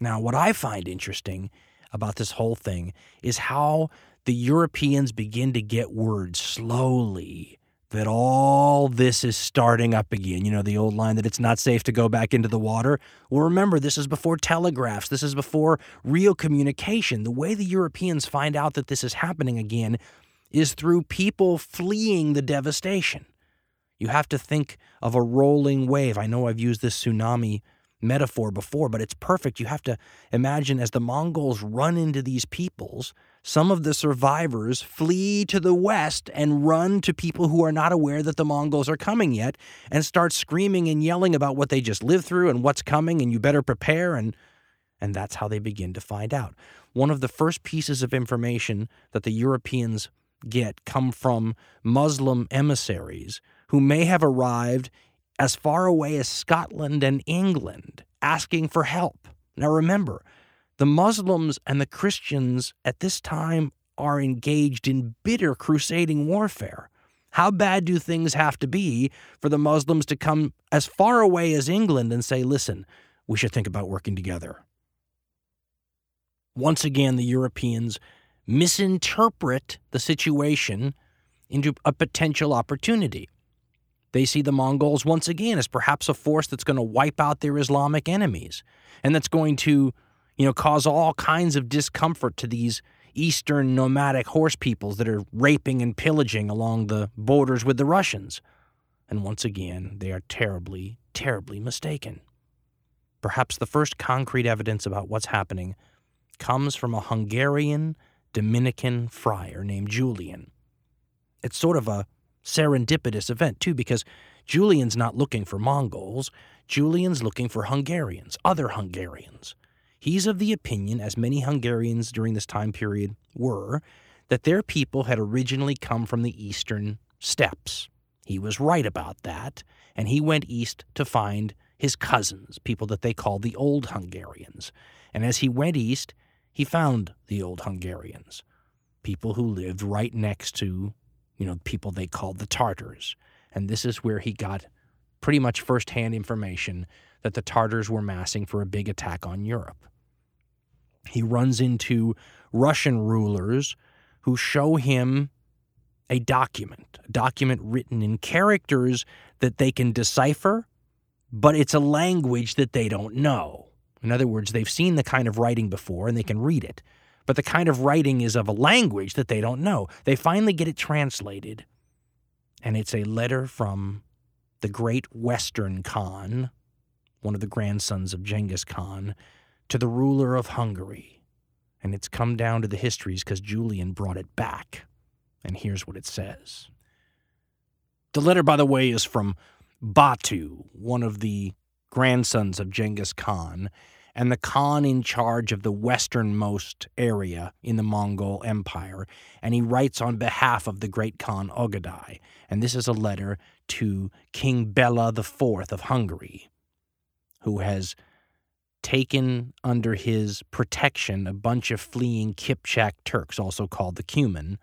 Now, what I find interesting about this whole thing is how the Europeans begin to get word slowly that all this is starting up again. You know, the old line that it's not safe to go back into the water. Well, remember, this is before telegraphs, this is before real communication. The way the Europeans find out that this is happening again is through people fleeing the devastation. You have to think of a rolling wave. I know I've used this tsunami metaphor before, but it's perfect. You have to imagine as the Mongols run into these peoples, some of the survivors flee to the west and run to people who are not aware that the Mongols are coming yet and start screaming and yelling about what they just lived through and what's coming and you better prepare and and that's how they begin to find out. One of the first pieces of information that the Europeans get come from Muslim emissaries who may have arrived as far away as Scotland and England asking for help. Now remember, the Muslims and the Christians at this time are engaged in bitter crusading warfare. How bad do things have to be for the Muslims to come as far away as England and say, listen, we should think about working together? Once again, the Europeans misinterpret the situation into a potential opportunity. They see the Mongols once again as perhaps a force that's going to wipe out their Islamic enemies and that's going to, you know, cause all kinds of discomfort to these eastern nomadic horse peoples that are raping and pillaging along the borders with the Russians. And once again, they are terribly, terribly mistaken. Perhaps the first concrete evidence about what's happening comes from a Hungarian Dominican friar named Julian. It's sort of a serendipitous event, too, because Julian's not looking for Mongols. Julian's looking for Hungarians, other Hungarians. He's of the opinion, as many Hungarians during this time period were, that their people had originally come from the eastern steppes. He was right about that, and he went east to find his cousins, people that they called the Old Hungarians. And as he went east, he found the Old Hungarians, people who lived right next to, you know, people they called the Tartars. And this is where he got pretty much firsthand information that the Tartars were massing for a big attack on Europe. He runs into Russian rulers who show him a document, a document written in characters that they can decipher, but it's a language that they don't know. In other words, they've seen the kind of writing before and they can read it, but the kind of writing is of a language that they don't know. They finally get it translated, and it's a letter from the great Western Khan, one of the grandsons of Genghis Khan, to the ruler of Hungary. And it's come down to the histories because Julian brought it back. And here's what it says. The letter, by the way, is from Batu, one of the grandsons of Genghis Khan, and the Khan in charge of the westernmost area in the Mongol Empire. And he writes on behalf of the great Khan Ogadai. And this is a letter to King Bela IV of Hungary, who has taken under his protection a bunch of fleeing Kipchak Turks, also called the Cuman.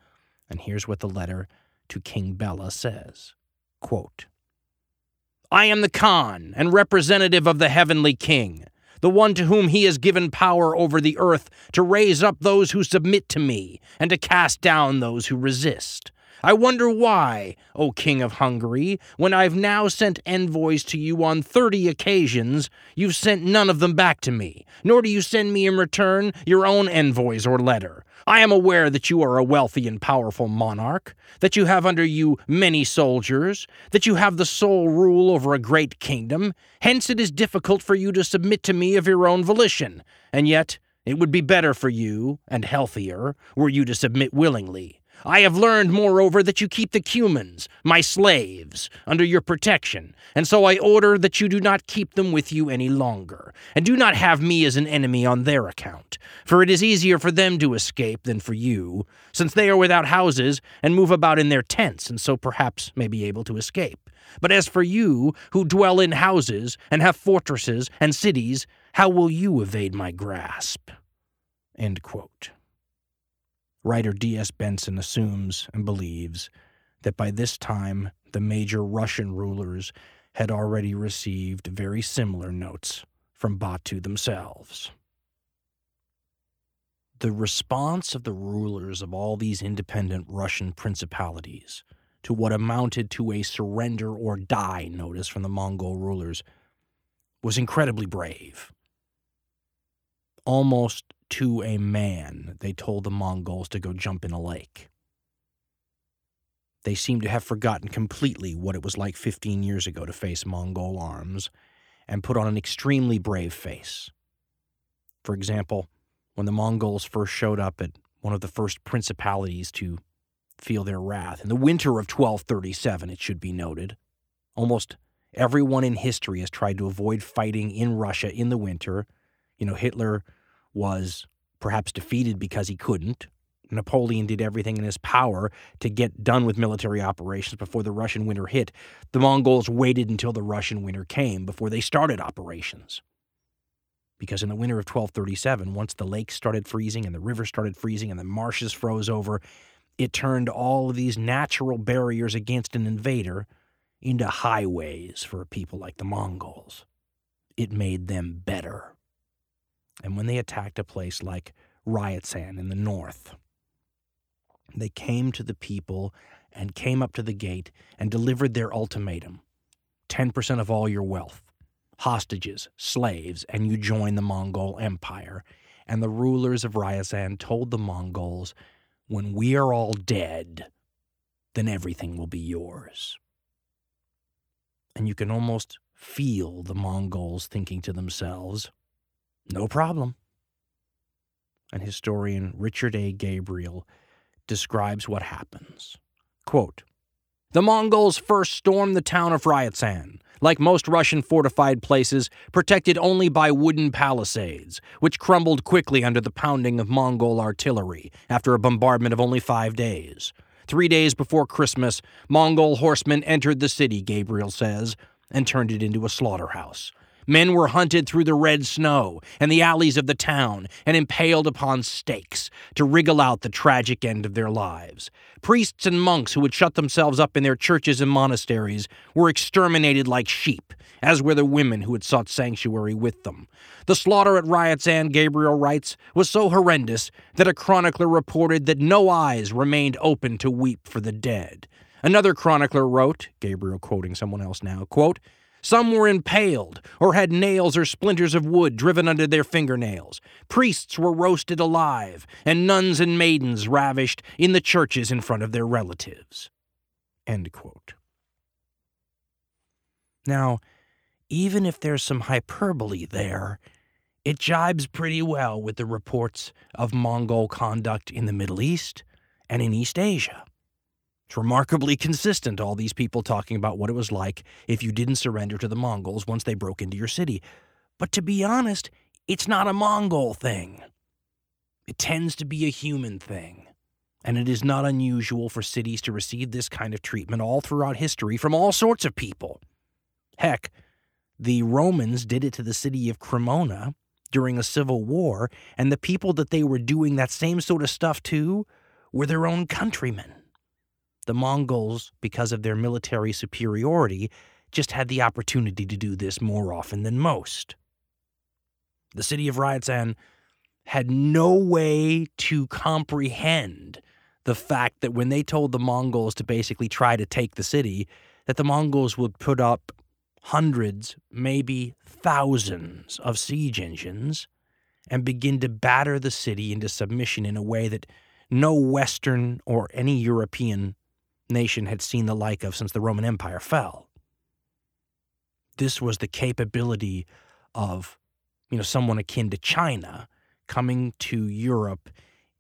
And here's what the letter to King Bela says Quote, I am the Khan and representative of the heavenly king, the one to whom he has given power over the earth to raise up those who submit to me and to cast down those who resist. I wonder why, O King of Hungary, when I've now sent envoys to you on thirty occasions, you've sent none of them back to me, nor do you send me in return your own envoys or letter. I am aware that you are a wealthy and powerful monarch, that you have under you many soldiers, that you have the sole rule over a great kingdom. Hence it is difficult for you to submit to me of your own volition. And yet, it would be better for you, and healthier, were you to submit willingly. I have learned, moreover, that you keep the Cumans, my slaves, under your protection, and so I order that you do not keep them with you any longer, and do not have me as an enemy on their account, for it is easier for them to escape than for you, since they are without houses and move about in their tents, and so perhaps may be able to escape. But as for you, who dwell in houses and have fortresses and cities, how will you evade my grasp? End quote. Writer D.S. Benson assumes and believes that by this time the major Russian rulers had already received very similar notes from Batu themselves. The response of the rulers of all these independent Russian principalities to what amounted to a surrender or die notice from the Mongol rulers was incredibly brave. Almost to a man, they told the Mongols to go jump in a lake. They seem to have forgotten completely what it was like 15 years ago to face Mongol arms and put on an extremely brave face. For example, when the Mongols first showed up at one of the first principalities to feel their wrath, in the winter of 1237, it should be noted, almost everyone in history has tried to avoid fighting in Russia in the winter. You know, Hitler was perhaps defeated because he couldn't. Napoleon did everything in his power to get done with military operations before the Russian winter hit. The Mongols waited until the Russian winter came before they started operations. Because in the winter of 1237, once the lakes started freezing and the river started freezing and the marshes froze over, it turned all of these natural barriers against an invader into highways for people like the Mongols. It made them better. And when they attacked a place like Ryazan in the north, they came to the people and came up to the gate and delivered their ultimatum 10% of all your wealth, hostages, slaves, and you join the Mongol Empire. And the rulers of Ryazan told the Mongols, when we are all dead, then everything will be yours. And you can almost feel the Mongols thinking to themselves, no problem. And historian Richard A. Gabriel describes what happens. Quote, the Mongols first stormed the town of Ryazan. like most Russian fortified places, protected only by wooden palisades, which crumbled quickly under the pounding of Mongol artillery after a bombardment of only five days. Three days before Christmas, Mongol horsemen entered the city, Gabriel says, and turned it into a slaughterhouse. Men were hunted through the red snow and the alleys of the town and impaled upon stakes to wriggle out the tragic end of their lives. Priests and monks who had shut themselves up in their churches and monasteries were exterminated like sheep, as were the women who had sought sanctuary with them. The slaughter at Ryazan, Gabriel writes, was so horrendous that a chronicler reported that no eyes remained open to weep for the dead. Another chronicler wrote, Gabriel quoting someone else now, quote, some were impaled or had nails or splinters of wood driven under their fingernails. Priests were roasted alive, and nuns and maidens ravished in the churches in front of their relatives. Now, even if there's some hyperbole there, it jibes pretty well with the reports of Mongol conduct in the Middle East and in East Asia. It's remarkably consistent, all these people talking about what it was like if you didn't surrender to the Mongols once they broke into your city. But to be honest, it's not a Mongol thing. It tends to be a human thing. And it is not unusual for cities to receive this kind of treatment all throughout history from all sorts of people. Heck, the Romans did it to the city of Cremona during a civil war, and the people that they were doing that same sort of stuff to were their own countrymen. The Mongols, because of their military superiority, just had the opportunity to do this more often than most. The city of Ryazan had no way to comprehend the fact that when they told the Mongols to basically try to take the city, that the Mongols would put up hundreds, maybe thousands of siege engines and begin to batter the city into submission in a way that no Western or any European nation had seen the like of since the Roman Empire fell. This was the capability of, you know, someone akin to China coming to Europe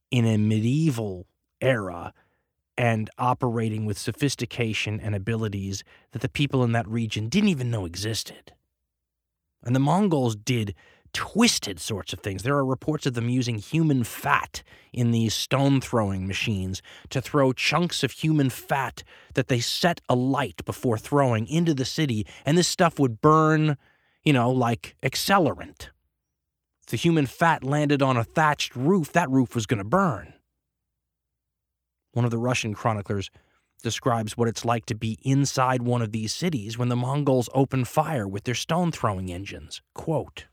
in a medieval era and operating with sophistication and abilities that the people in that region didn't even know existed. And the Mongols did twisted sorts of things. There are reports of them using human fat in these stone throwing machines to throw chunks of human fat that they set alight before throwing into the city, and this stuff would burn, you know, like accelerant. If the human fat landed on a thatched roof, that roof was going to burn. One of the Russian chroniclers describes what it's like to be inside one of these cities when the Mongols open fire with their stone throwing engines. Quote,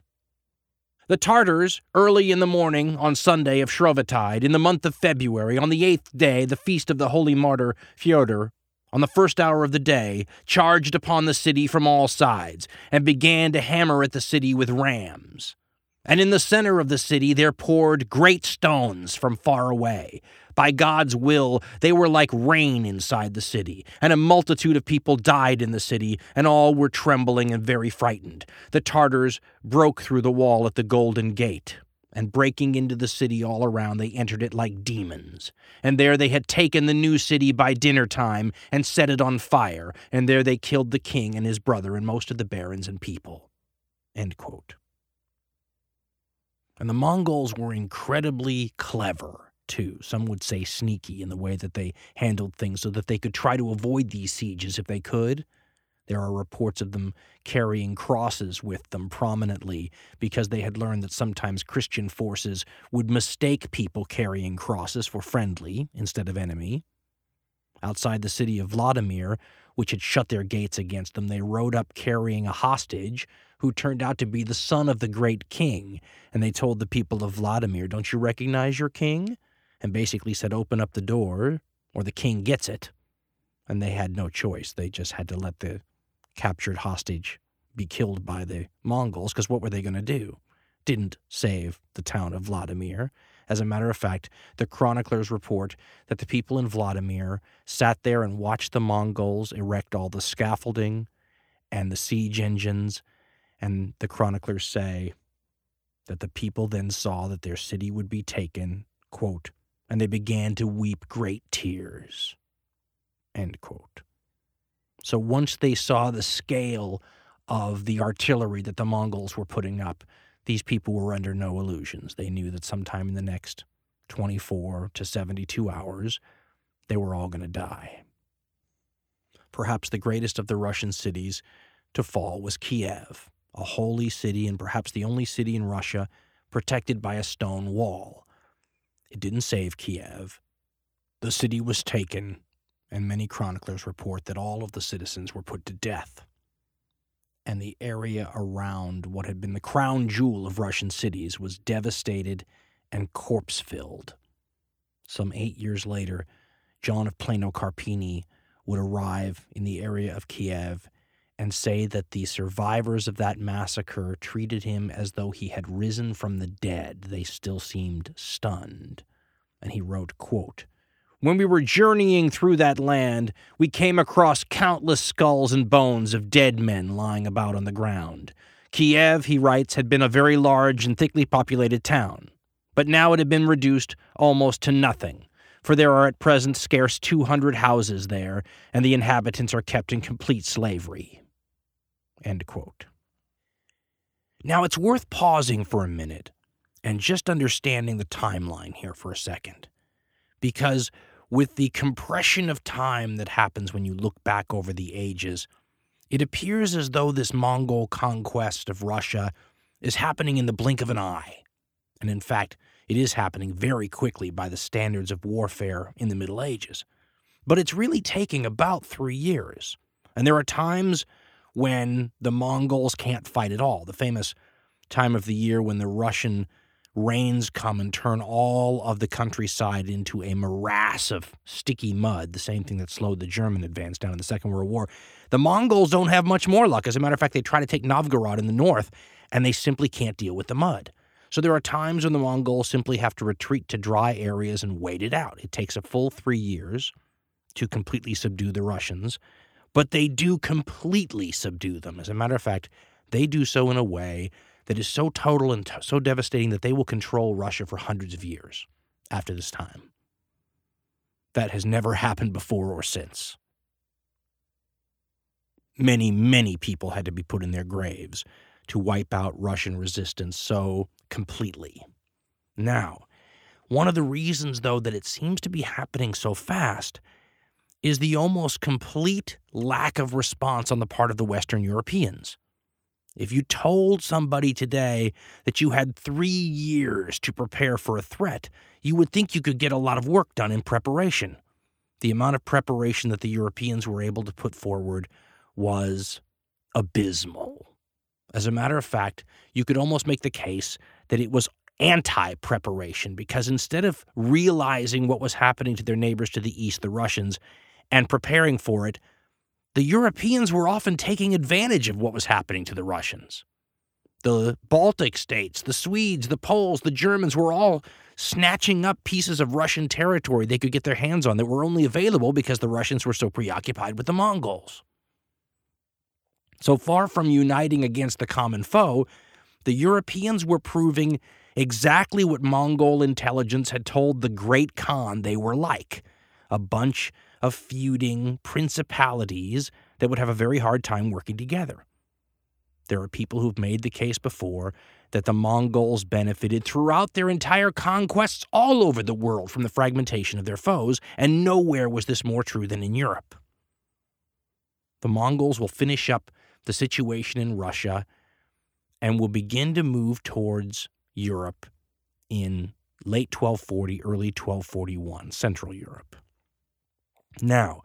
the Tartars, early in the morning on Sunday of Shrovetide, in the month of February, on the eighth day, the feast of the holy martyr Fyodor, on the first hour of the day, charged upon the city from all sides, and began to hammer at the city with rams. And in the center of the city there poured great stones from far away, by God's will, they were like rain inside the city, and a multitude of people died in the city, and all were trembling and very frightened. The Tartars broke through the wall at the Golden Gate, and breaking into the city all around, they entered it like demons. And there they had taken the new city by dinner time and set it on fire, and there they killed the king and his brother and most of the barons and people. And the Mongols were incredibly clever too. Some would say sneaky in the way that they handled things so that they could try to avoid these sieges if they could. There are reports of them carrying crosses with them prominently because they had learned that sometimes Christian forces would mistake people carrying crosses for friendly instead of enemy. Outside the city of Vladimir, which had shut their gates against them, they rode up carrying a hostage who turned out to be the son of the great king. And they told the people of Vladimir, Don't you recognize your king? And basically said, open up the door or the king gets it. And they had no choice. They just had to let the captured hostage be killed by the Mongols because what were they going to do? Didn't save the town of Vladimir. As a matter of fact, the chroniclers report that the people in Vladimir sat there and watched the Mongols erect all the scaffolding and the siege engines. And the chroniclers say that the people then saw that their city would be taken, quote, and they began to weep great tears. So once they saw the scale of the artillery that the Mongols were putting up, these people were under no illusions. They knew that sometime in the next 24 to 72 hours, they were all going to die. Perhaps the greatest of the Russian cities to fall was Kiev, a holy city and perhaps the only city in Russia protected by a stone wall. It didn't save Kiev. The city was taken, and many chroniclers report that all of the citizens were put to death. And the area around what had been the crown jewel of Russian cities was devastated and corpse filled. Some eight years later, John of Plano Carpini would arrive in the area of Kiev and say that the survivors of that massacre treated him as though he had risen from the dead. They still seemed stunned. And he wrote, quote, when we were journeying through that land, we came across countless skulls and bones of dead men lying about on the ground. Kiev, he writes, had been a very large and thickly populated town, but now it had been reduced almost to nothing, for there are at present scarce 200 houses there, and the inhabitants are kept in complete slavery. End quote. Now, it's worth pausing for a minute and just understanding the timeline here for a second. Because with the compression of time that happens when you look back over the ages, it appears as though this Mongol conquest of Russia is happening in the blink of an eye. And in fact, it is happening very quickly by the standards of warfare in the Middle Ages. But it's really taking about three years. And there are times when the Mongols can't fight at all. The famous time of the year when the Russian rains come and turn all of the countryside into a morass of sticky mud, the same thing that slowed the German advance down in the Second World War. The Mongols don't have much more luck. As a matter of fact, they try to take Novgorod in the north, and they simply can't deal with the mud. So there are times when the Mongols simply have to retreat to dry areas and wait it out. It takes a full three years to completely subdue the Russians, but they do completely subdue them. As a matter of fact, they do so in a way that is so total and t- so devastating that they will control Russia for hundreds of years after this time. That has never happened before or since. Many, many people had to be put in their graves to wipe out Russian resistance so completely. Now, one of the reasons, though, that it seems to be happening so fast is the almost complete lack of response on the part of the Western Europeans. If you told somebody today that you had three years to prepare for a threat, you would think you could get a lot of work done in preparation. The amount of preparation that the Europeans were able to put forward was abysmal. As a matter of fact, you could almost make the case that it was anti preparation because instead of realizing what was happening to their neighbors to the east, the Russians, and preparing for it, the Europeans were often taking advantage of what was happening to the Russians. The Baltic states, the Swedes, the Poles, the Germans were all snatching up pieces of Russian territory they could get their hands on that were only available because the Russians were so preoccupied with the Mongols. So far from uniting against the common foe, the Europeans were proving exactly what Mongol intelligence had told the Great Khan they were like a bunch of feuding principalities that would have a very hard time working together. There are people who've made the case before that the Mongols benefited throughout their entire conquests all over the world from the fragmentation of their foes, and nowhere was this more true than in Europe. The Mongols will finish up the situation in Russia and will begin to move towards Europe in late 1240, early 1241, Central Europe. Now,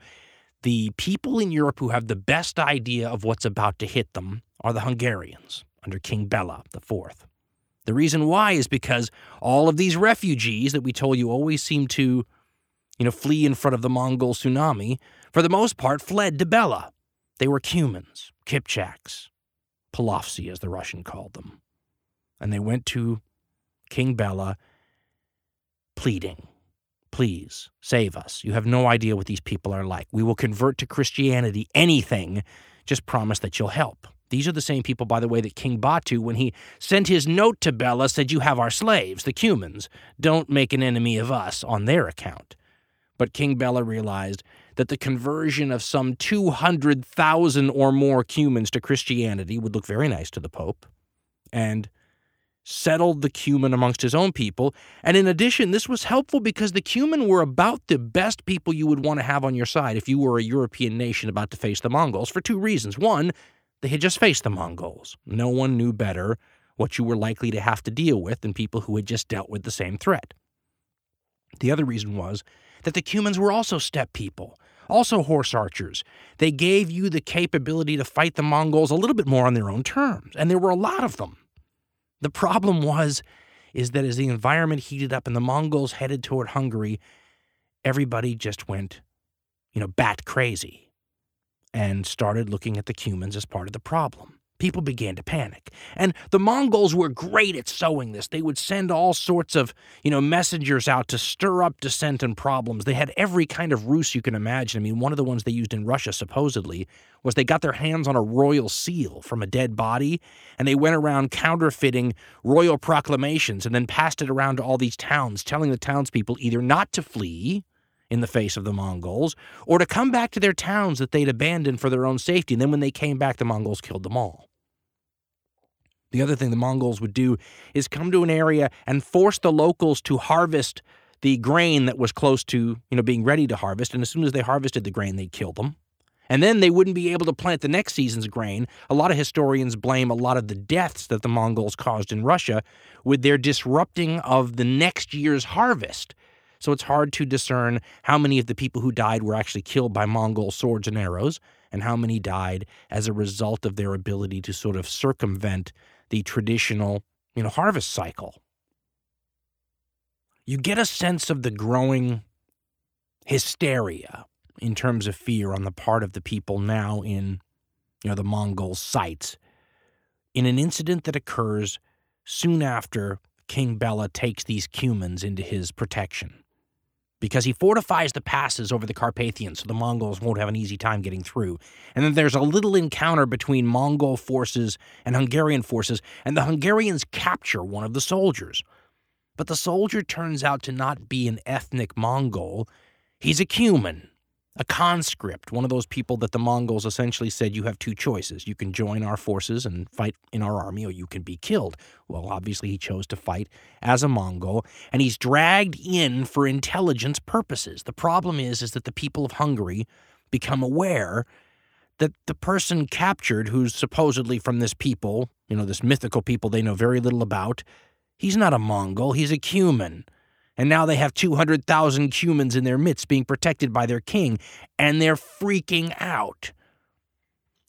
the people in Europe who have the best idea of what's about to hit them are the Hungarians under King Bela IV. The reason why is because all of these refugees that we told you always seem to, you know, flee in front of the Mongol tsunami, for the most part fled to Bela. They were Cumans, Kipchaks, Polovtsi, as the Russian called them. And they went to King Bela pleading Please save us. You have no idea what these people are like. We will convert to Christianity, anything. Just promise that you'll help. These are the same people, by the way, that King Batu, when he sent his note to Bela, said, You have our slaves, the Cumans. Don't make an enemy of us on their account. But King Bela realized that the conversion of some 200,000 or more Cumans to Christianity would look very nice to the Pope and settled the Cuman amongst his own people. And in addition, this was helpful because the Cuman were about the best people you would want to have on your side if you were a European nation about to face the Mongols for two reasons. One, they had just faced the Mongols. No one knew better what you were likely to have to deal with than people who had just dealt with the same threat. The other reason was that the Cumans were also steppe people, also horse archers. They gave you the capability to fight the Mongols a little bit more on their own terms, and there were a lot of them. The problem was is that as the environment heated up and the Mongols headed toward Hungary, everybody just went, you know, bat crazy and started looking at the Cumans as part of the problem. People began to panic. And the Mongols were great at sowing this. They would send all sorts of, you know, messengers out to stir up dissent and problems. They had every kind of ruse you can imagine. I mean, one of the ones they used in Russia, supposedly, was they got their hands on a royal seal from a dead body, and they went around counterfeiting royal proclamations and then passed it around to all these towns, telling the townspeople either not to flee, in the face of the Mongols, or to come back to their towns that they'd abandoned for their own safety. And then when they came back, the Mongols killed them all. The other thing the Mongols would do is come to an area and force the locals to harvest the grain that was close to, you know, being ready to harvest. And as soon as they harvested the grain, they'd kill them. And then they wouldn't be able to plant the next season's grain. A lot of historians blame a lot of the deaths that the Mongols caused in Russia with their disrupting of the next year's harvest. So it's hard to discern how many of the people who died were actually killed by Mongol swords and arrows, and how many died as a result of their ability to sort of circumvent the traditional, you know, harvest cycle. You get a sense of the growing hysteria in terms of fear on the part of the people now in, you know, the Mongol sights in an incident that occurs soon after King Bela takes these Cumans into his protection because he fortifies the passes over the Carpathians so the Mongols won't have an easy time getting through. And then there's a little encounter between Mongol forces and Hungarian forces, and the Hungarians capture one of the soldiers. But the soldier turns out to not be an ethnic Mongol, he's a Cuman a conscript, one of those people that the Mongols essentially said you have two choices. You can join our forces and fight in our army, or you can be killed. Well, obviously, he chose to fight as a Mongol, and he's dragged in for intelligence purposes. The problem is, is that the people of Hungary become aware that the person captured, who's supposedly from this people, you know, this mythical people they know very little about, he's not a Mongol, he's a Cuman and now they have 200,000 Cumans in their midst being protected by their king, and they're freaking out.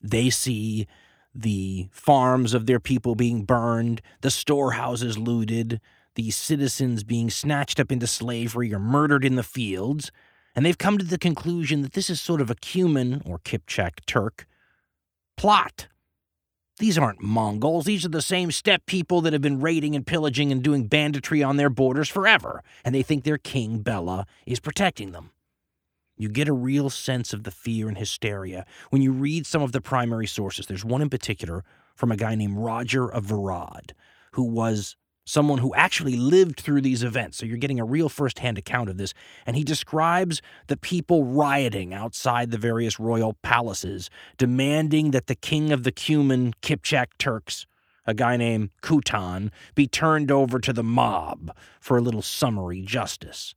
They see the farms of their people being burned, the storehouses looted, the citizens being snatched up into slavery or murdered in the fields, and they've come to the conclusion that this is sort of a Cuman or Kipchak Turk plot these aren't Mongols. These are the same steppe people that have been raiding and pillaging and doing banditry on their borders forever, and they think their king, Bela, is protecting them. You get a real sense of the fear and hysteria when you read some of the primary sources. There's one in particular from a guy named Roger of Varad, who was someone who actually lived through these events. So you're getting a real firsthand account of this. And he describes the people rioting outside the various royal palaces, demanding that the king of the Cuman Kipchak Turks, a guy named Kutan, be turned over to the mob for a little summary justice.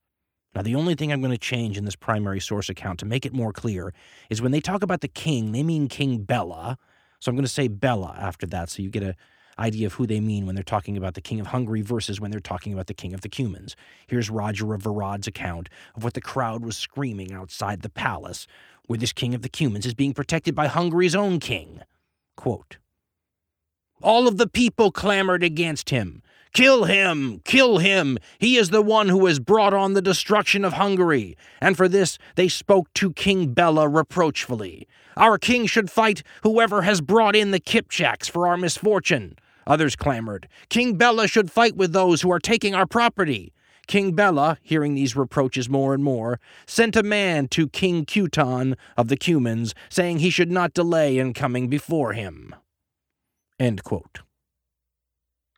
Now, the only thing I'm going to change in this primary source account to make it more clear is when they talk about the king, they mean King Bela. So I'm going to say Bela after that so you get a idea of who they mean when they're talking about the king of Hungary versus when they're talking about the king of the Cumans. Here's Roger of Varad's account of what the crowd was screaming outside the palace, where this king of the Cumans is being protected by Hungary's own king. Quote, All of the people clamored against him. Kill him! Kill him! He is the one who has brought on the destruction of Hungary. And for this they spoke to King Bela reproachfully. Our king should fight whoever has brought in the Kipchaks for our misfortune. Others clamored, King Bela should fight with those who are taking our property. King Bela, hearing these reproaches more and more, sent a man to King Kutan of the Cumans, saying he should not delay in coming before him.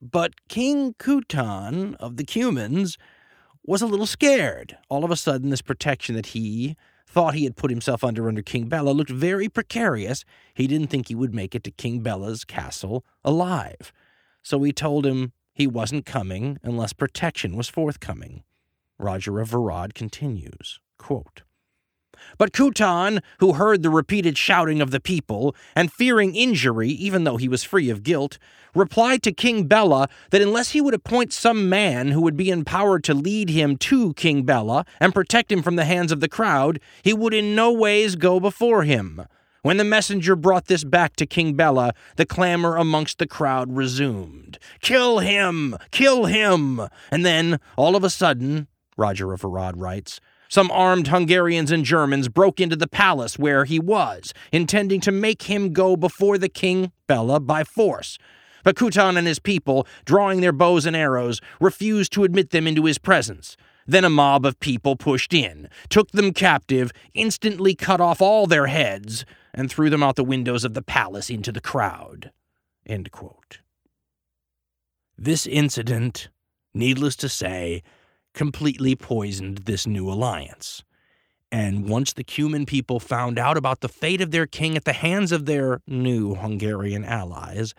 But King Kutan of the Cumans was a little scared. All of a sudden, this protection that he thought he had put himself under under King Bela looked very precarious. He didn't think he would make it to King Bela's castle alive. So he told him he wasn't coming unless protection was forthcoming. Roger of Varad continues, quote, but Kutan, who heard the repeated shouting of the people, and fearing injury, even though he was free of guilt, replied to King Bela that unless he would appoint some man who would be empowered to lead him to King Bela and protect him from the hands of the crowd, he would in no ways go before him. When the messenger brought this back to King Bela, the clamor amongst the crowd resumed. Kill him! Kill him! And then, all of a sudden, Roger of Varad writes, some armed Hungarians and Germans broke into the palace where he was, intending to make him go before the king, Bela, by force. But Kutan and his people, drawing their bows and arrows, refused to admit them into his presence. Then a mob of people pushed in, took them captive, instantly cut off all their heads, and threw them out the windows of the palace into the crowd. This incident, needless to say, completely poisoned this new alliance. And once the Cuman people found out about the fate of their king at the hands of their new Hungarian allies,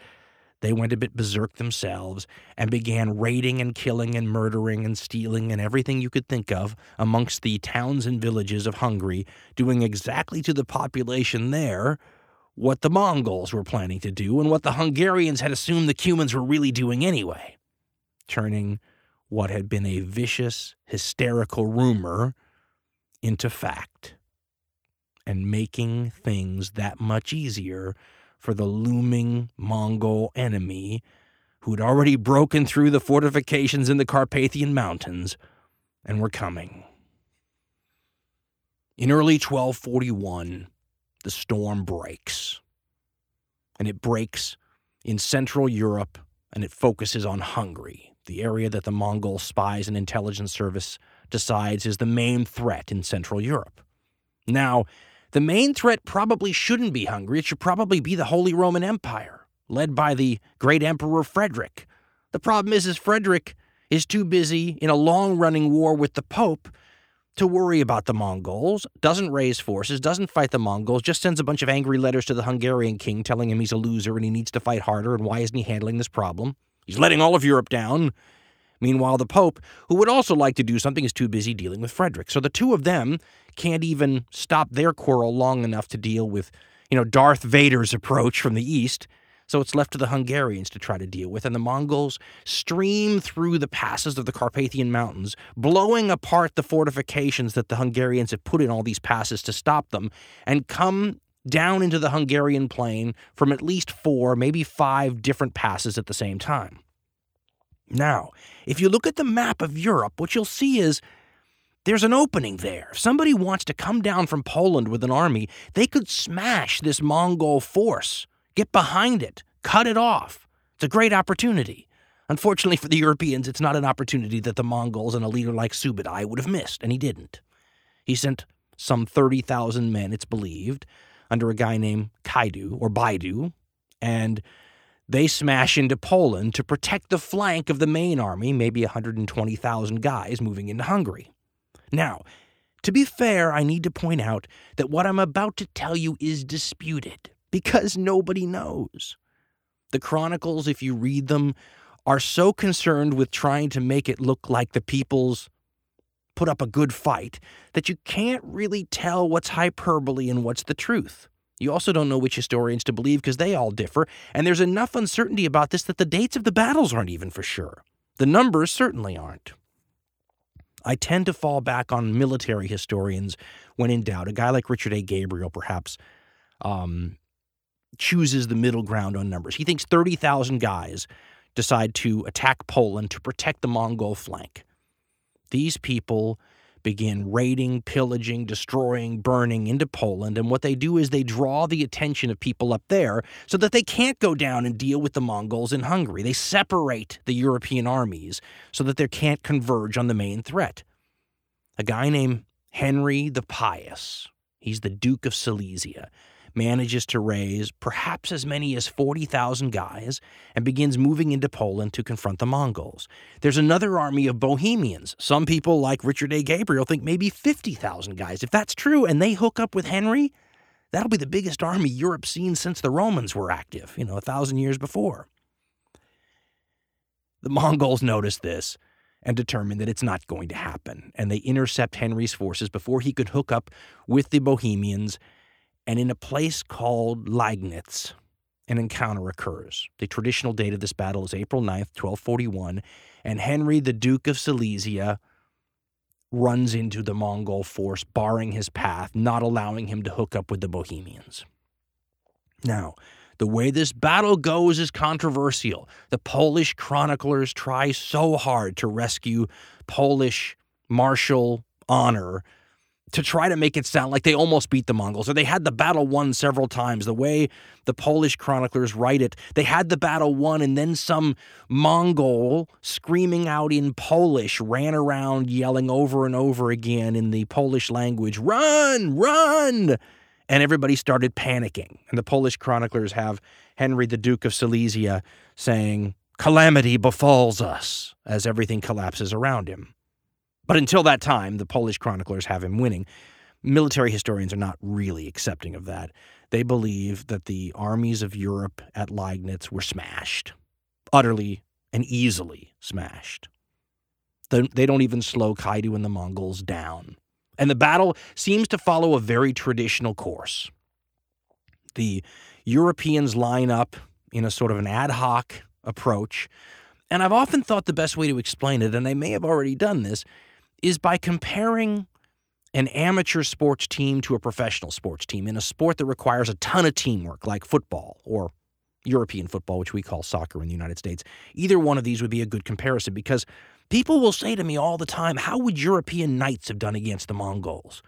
they went a bit berserk themselves and began raiding and killing and murdering and stealing and everything you could think of amongst the towns and villages of Hungary, doing exactly to the population there what the Mongols were planning to do and what the Hungarians had assumed the Cumans were really doing anyway, turning what had been a vicious, hysterical rumor into fact and making things that much easier for the looming Mongol enemy who had already broken through the fortifications in the Carpathian Mountains and were coming. In early 1241, the storm breaks. And it breaks in Central Europe and it focuses on Hungary the area that the Mongol spies and intelligence service decides is the main threat in Central Europe. Now, the main threat probably shouldn't be Hungary. It should probably be the Holy Roman Empire, led by the great Emperor Frederick. The problem is, is Frederick is too busy in a long-running war with the Pope to worry about the Mongols, doesn't raise forces, doesn't fight the Mongols, just sends a bunch of angry letters to the Hungarian king telling him he's a loser and he needs to fight harder and why isn't he handling this problem? He's letting all of Europe down. Meanwhile, the Pope, who would also like to do something, is too busy dealing with Frederick. So the two of them can't even stop their quarrel long enough to deal with, you know, Darth Vader's approach from the east. So it's left to the Hungarians to try to deal with. And the Mongols stream through the passes of the Carpathian Mountains, blowing apart the fortifications that the Hungarians have put in all these passes to stop them, and come down into the Hungarian plain from at least four, maybe five different passes at the same time. Now, if you look at the map of Europe, what you'll see is there's an opening there. If somebody wants to come down from Poland with an army, they could smash this Mongol force, get behind it, cut it off. It's a great opportunity. Unfortunately for the Europeans, it's not an opportunity that the Mongols and a leader like Subadai would have missed, and he didn't. He sent some 30,000 men, it's believed, under a guy named Kaidu or Baidu, and they smash into Poland to protect the flank of the main army, maybe 120,000 guys moving into Hungary. Now, to be fair, I need to point out that what I'm about to tell you is disputed because nobody knows. The chronicles, if you read them, are so concerned with trying to make it look like the people's put up a good fight that you can't really tell what's hyperbole and what's the truth. You also don't know which historians to believe because they all differ, and there's enough uncertainty about this that the dates of the battles aren't even for sure. The numbers certainly aren't. I tend to fall back on military historians when in doubt. A guy like Richard A. Gabriel, perhaps, um, chooses the middle ground on numbers. He thinks 30,000 guys decide to attack Poland to protect the Mongol flank. These people begin raiding, pillaging, destroying, burning into Poland. And what they do is they draw the attention of people up there so that they can't go down and deal with the Mongols in Hungary. They separate the European armies so that they can't converge on the main threat. A guy named Henry the Pious, he's the Duke of Silesia, manages to raise perhaps as many as 40,000 guys and begins moving into Poland to confront the Mongols. There's another army of Bohemians. Some people, like Richard A. Gabriel, think maybe 50,000 guys. If that's true and they hook up with Henry, that'll be the biggest army Europe's seen since the Romans were active, you know, a thousand years before. The Mongols notice this and determine that it's not going to happen, and they intercept Henry's forces before he could hook up with the Bohemians. And in a place called Liegnitz, an encounter occurs. The traditional date of this battle is April 9th, 1241, and Henry, the Duke of Silesia, runs into the Mongol force, barring his path, not allowing him to hook up with the Bohemians. Now, the way this battle goes is controversial. The Polish chroniclers try so hard to rescue Polish martial honor to try to make it sound like they almost beat the Mongols or they had the battle won several times. The way the Polish chroniclers write it, they had the battle won and then some Mongol screaming out in Polish ran around yelling over and over again in the Polish language, Run, run! and everybody started panicking. And the Polish chroniclers have Henry, the Duke of Silesia, saying, Calamity befalls us as everything collapses around him. But until that time, the Polish chroniclers have him winning. Military historians are not really accepting of that. They believe that the armies of Europe at Liegnitz were smashed, utterly and easily smashed. They don't even slow Kaidu and the Mongols down. And the battle seems to follow a very traditional course. The Europeans line up in a sort of an ad hoc approach. And I've often thought the best way to explain it, and I may have already done this, is by comparing an amateur sports team to a professional sports team in a sport that requires a ton of teamwork, like football or European football, which we call soccer in the United States. Either one of these would be a good comparison because People will say to me all the time, How would European knights have done against the Mongols?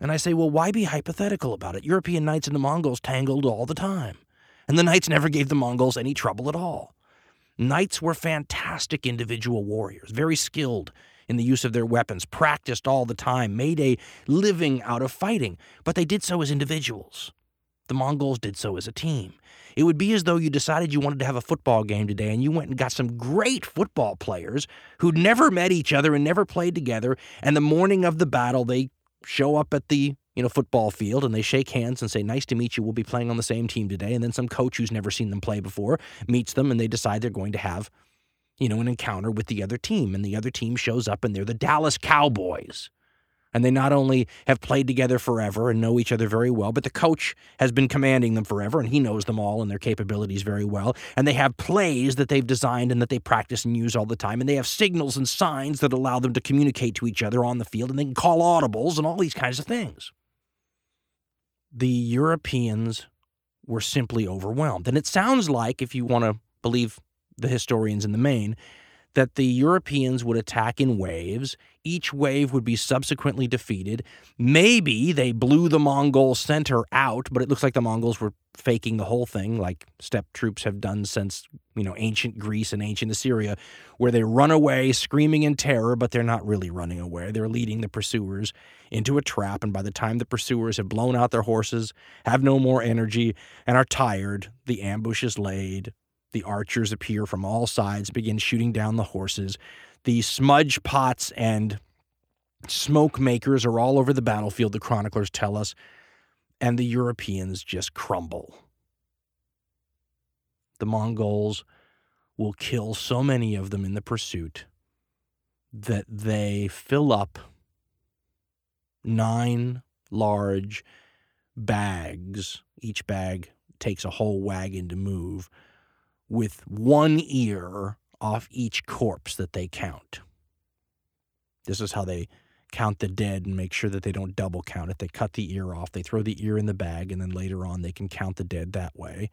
And I say, Well, why be hypothetical about it? European knights and the Mongols tangled all the time. And the knights never gave the Mongols any trouble at all. Knights were fantastic individual warriors, very skilled in the use of their weapons, practiced all the time, made a living out of fighting, but they did so as individuals. The Mongols did so as a team. It would be as though you decided you wanted to have a football game today and you went and got some great football players who'd never met each other and never played together. And the morning of the battle, they show up at the you know football field and they shake hands and say nice to meet you we'll be playing on the same team today and then some coach who's never seen them play before meets them and they decide they're going to have you know an encounter with the other team and the other team shows up and they're the Dallas Cowboys and they not only have played together forever and know each other very well, but the coach has been commanding them forever and he knows them all and their capabilities very well. And they have plays that they've designed and that they practice and use all the time. And they have signals and signs that allow them to communicate to each other on the field and they can call audibles and all these kinds of things. The Europeans were simply overwhelmed. And it sounds like, if you want to believe the historians in the main, that the Europeans would attack in waves. Each wave would be subsequently defeated. Maybe they blew the Mongol center out, but it looks like the Mongols were faking the whole thing, like steppe troops have done since, you know, ancient Greece and ancient Assyria, where they run away screaming in terror, but they're not really running away. They're leading the pursuers into a trap, and by the time the pursuers have blown out their horses, have no more energy, and are tired, the ambush is laid, the archers appear from all sides, begin shooting down the horses. The smudge pots and smoke makers are all over the battlefield, the chroniclers tell us, and the Europeans just crumble. The Mongols will kill so many of them in the pursuit that they fill up nine large bags. Each bag takes a whole wagon to move with one ear off each corpse that they count. This is how they count the dead and make sure that they don't double count it. They cut the ear off, they throw the ear in the bag, and then later on they can count the dead that way.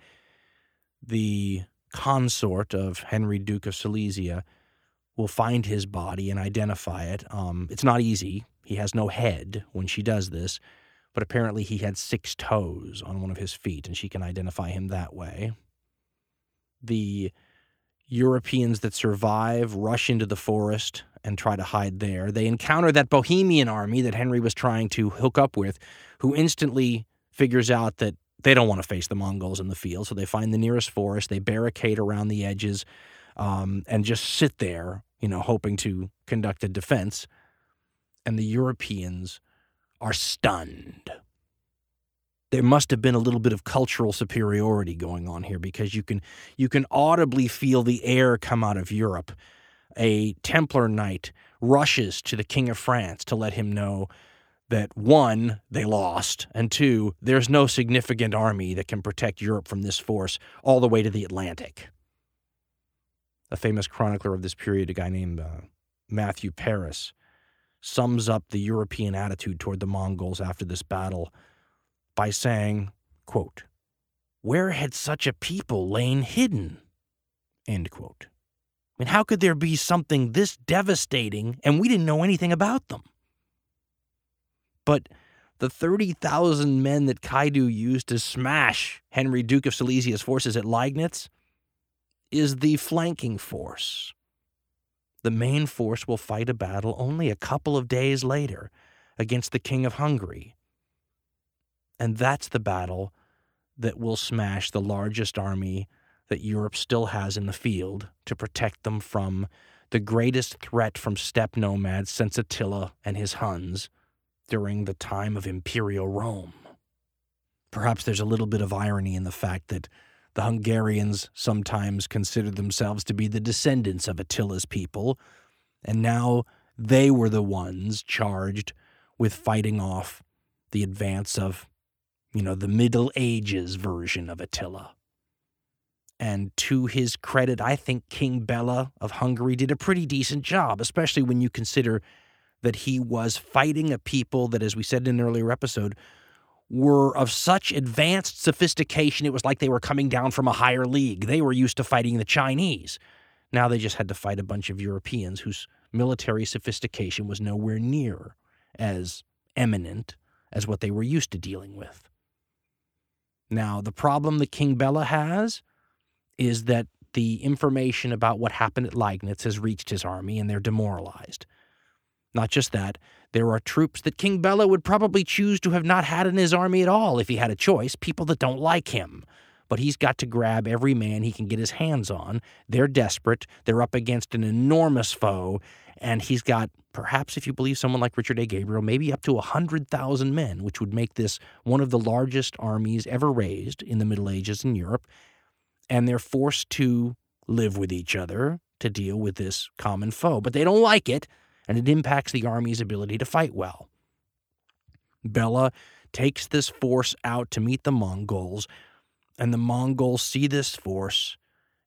The consort of Henry, Duke of Silesia, will find his body and identify it. Um, it's not easy. He has no head when she does this, but apparently he had six toes on one of his feet, and she can identify him that way the Europeans that survive rush into the forest and try to hide there. They encounter that Bohemian army that Henry was trying to hook up with, who instantly figures out that they don't want to face the Mongols in the field, so they find the nearest forest, they barricade around the edges, um, and just sit there, you know, hoping to conduct a defense. And the Europeans are stunned. There must have been a little bit of cultural superiority going on here because you can you can audibly feel the air come out of Europe. A Templar knight rushes to the King of France to let him know that one, they lost, and two, there's no significant army that can protect Europe from this force all the way to the Atlantic. A famous chronicler of this period, a guy named uh, Matthew Paris, sums up the European attitude toward the Mongols after this battle by saying, quote, Where had such a people lain hidden? End quote. I mean, how could there be something this devastating and we didn't know anything about them? But the 30,000 men that Kaidu used to smash Henry, Duke of Silesia's forces at Liegnitz is the flanking force. The main force will fight a battle only a couple of days later against the King of Hungary. And that's the battle that will smash the largest army that Europe still has in the field to protect them from the greatest threat from steppe nomads since Attila and his Huns during the time of imperial Rome. Perhaps there's a little bit of irony in the fact that the Hungarians sometimes considered themselves to be the descendants of Attila's people, and now they were the ones charged with fighting off the advance of, you know, the Middle Ages version of Attila. And to his credit, I think King Bela of Hungary did a pretty decent job, especially when you consider that he was fighting a people that, as we said in an earlier episode, were of such advanced sophistication, it was like they were coming down from a higher league. They were used to fighting the Chinese. Now they just had to fight a bunch of Europeans whose military sophistication was nowhere near as eminent as what they were used to dealing with. Now, the problem that King Bela has is that the information about what happened at Liegnitz has reached his army and they're demoralized. Not just that, there are troops that King Bela would probably choose to have not had in his army at all if he had a choice, people that don't like him. But he's got to grab every man he can get his hands on. They're desperate. They're up against an enormous foe. And he's got, perhaps if you believe someone like Richard A. Gabriel, maybe up to 100,000 men, which would make this one of the largest armies ever raised in the Middle Ages in Europe. And they're forced to live with each other to deal with this common foe. But they don't like it and it impacts the army's ability to fight well. Bela takes this force out to meet the Mongols, and the Mongols see this force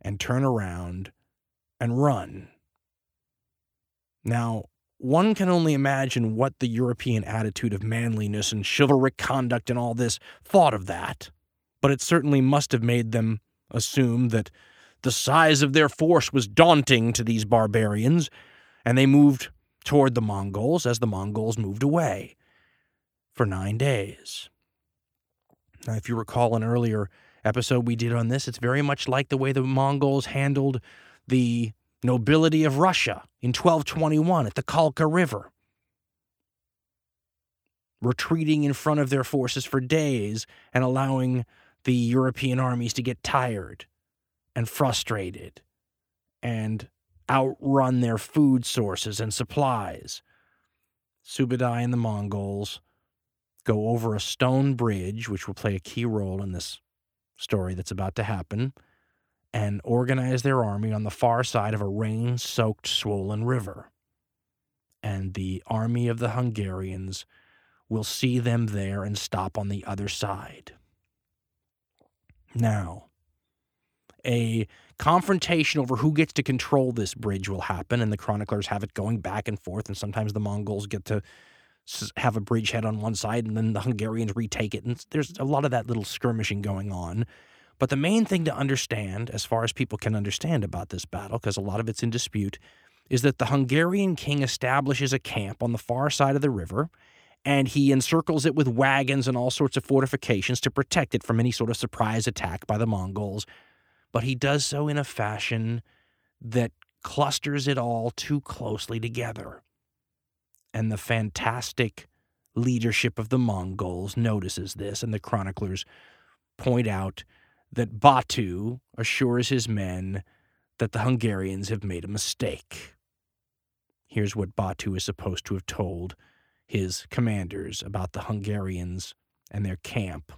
and turn around and run. Now, one can only imagine what the European attitude of manliness and chivalric conduct and all this thought of that, but it certainly must have made them assume that the size of their force was daunting to these barbarians, and they moved toward the Mongols as the Mongols moved away for nine days. Now, if you recall an earlier episode we did on this, it's very much like the way the Mongols handled the nobility of Russia in 1221 at the Kalka River, retreating in front of their forces for days and allowing the European armies to get tired and frustrated and outrun their food sources and supplies. Subadai and the Mongols go over a stone bridge, which will play a key role in this story that's about to happen, and organize their army on the far side of a rain soaked, swollen river. And the army of the Hungarians will see them there and stop on the other side. Now, a confrontation over who gets to control this bridge will happen, and the chroniclers have it going back and forth, and sometimes the Mongols get to have a bridgehead on one side, and then the Hungarians retake it, and there's a lot of that little skirmishing going on. But the main thing to understand, as far as people can understand about this battle, because a lot of it's in dispute, is that the Hungarian king establishes a camp on the far side of the river, and he encircles it with wagons and all sorts of fortifications to protect it from any sort of surprise attack by the Mongols but he does so in a fashion that clusters it all too closely together. And the fantastic leadership of the Mongols notices this, and the chroniclers point out that Batu assures his men that the Hungarians have made a mistake. Here's what Batu is supposed to have told his commanders about the Hungarians and their camp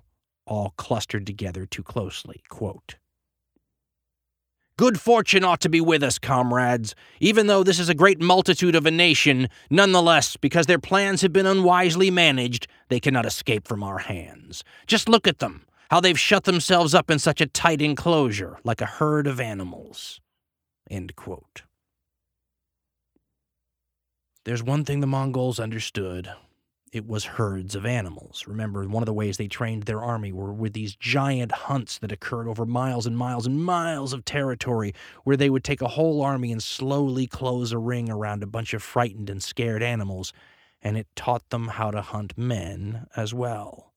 all clustered together too closely. Quote, Good fortune ought to be with us, comrades. Even though this is a great multitude of a nation, nonetheless, because their plans have been unwisely managed, they cannot escape from our hands. Just look at them, how they've shut themselves up in such a tight enclosure, like a herd of animals. End quote. There's one thing the Mongols understood it was herds of animals. Remember, one of the ways they trained their army were with these giant hunts that occurred over miles and miles and miles of territory, where they would take a whole army and slowly close a ring around a bunch of frightened and scared animals, and it taught them how to hunt men as well.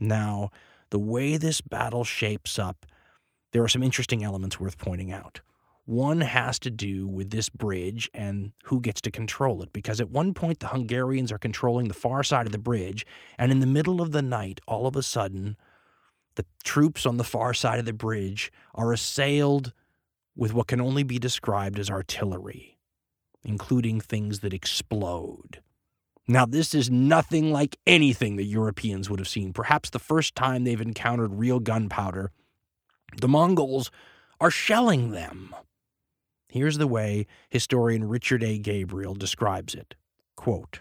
Now, the way this battle shapes up, there are some interesting elements worth pointing out. One has to do with this bridge and who gets to control it, because at one point the Hungarians are controlling the far side of the bridge, and in the middle of the night, all of a sudden, the troops on the far side of the bridge are assailed with what can only be described as artillery, including things that explode. Now, this is nothing like anything the Europeans would have seen. Perhaps the first time they've encountered real gunpowder. The Mongols are shelling them. Here's the way historian Richard A. Gabriel describes it. Quote,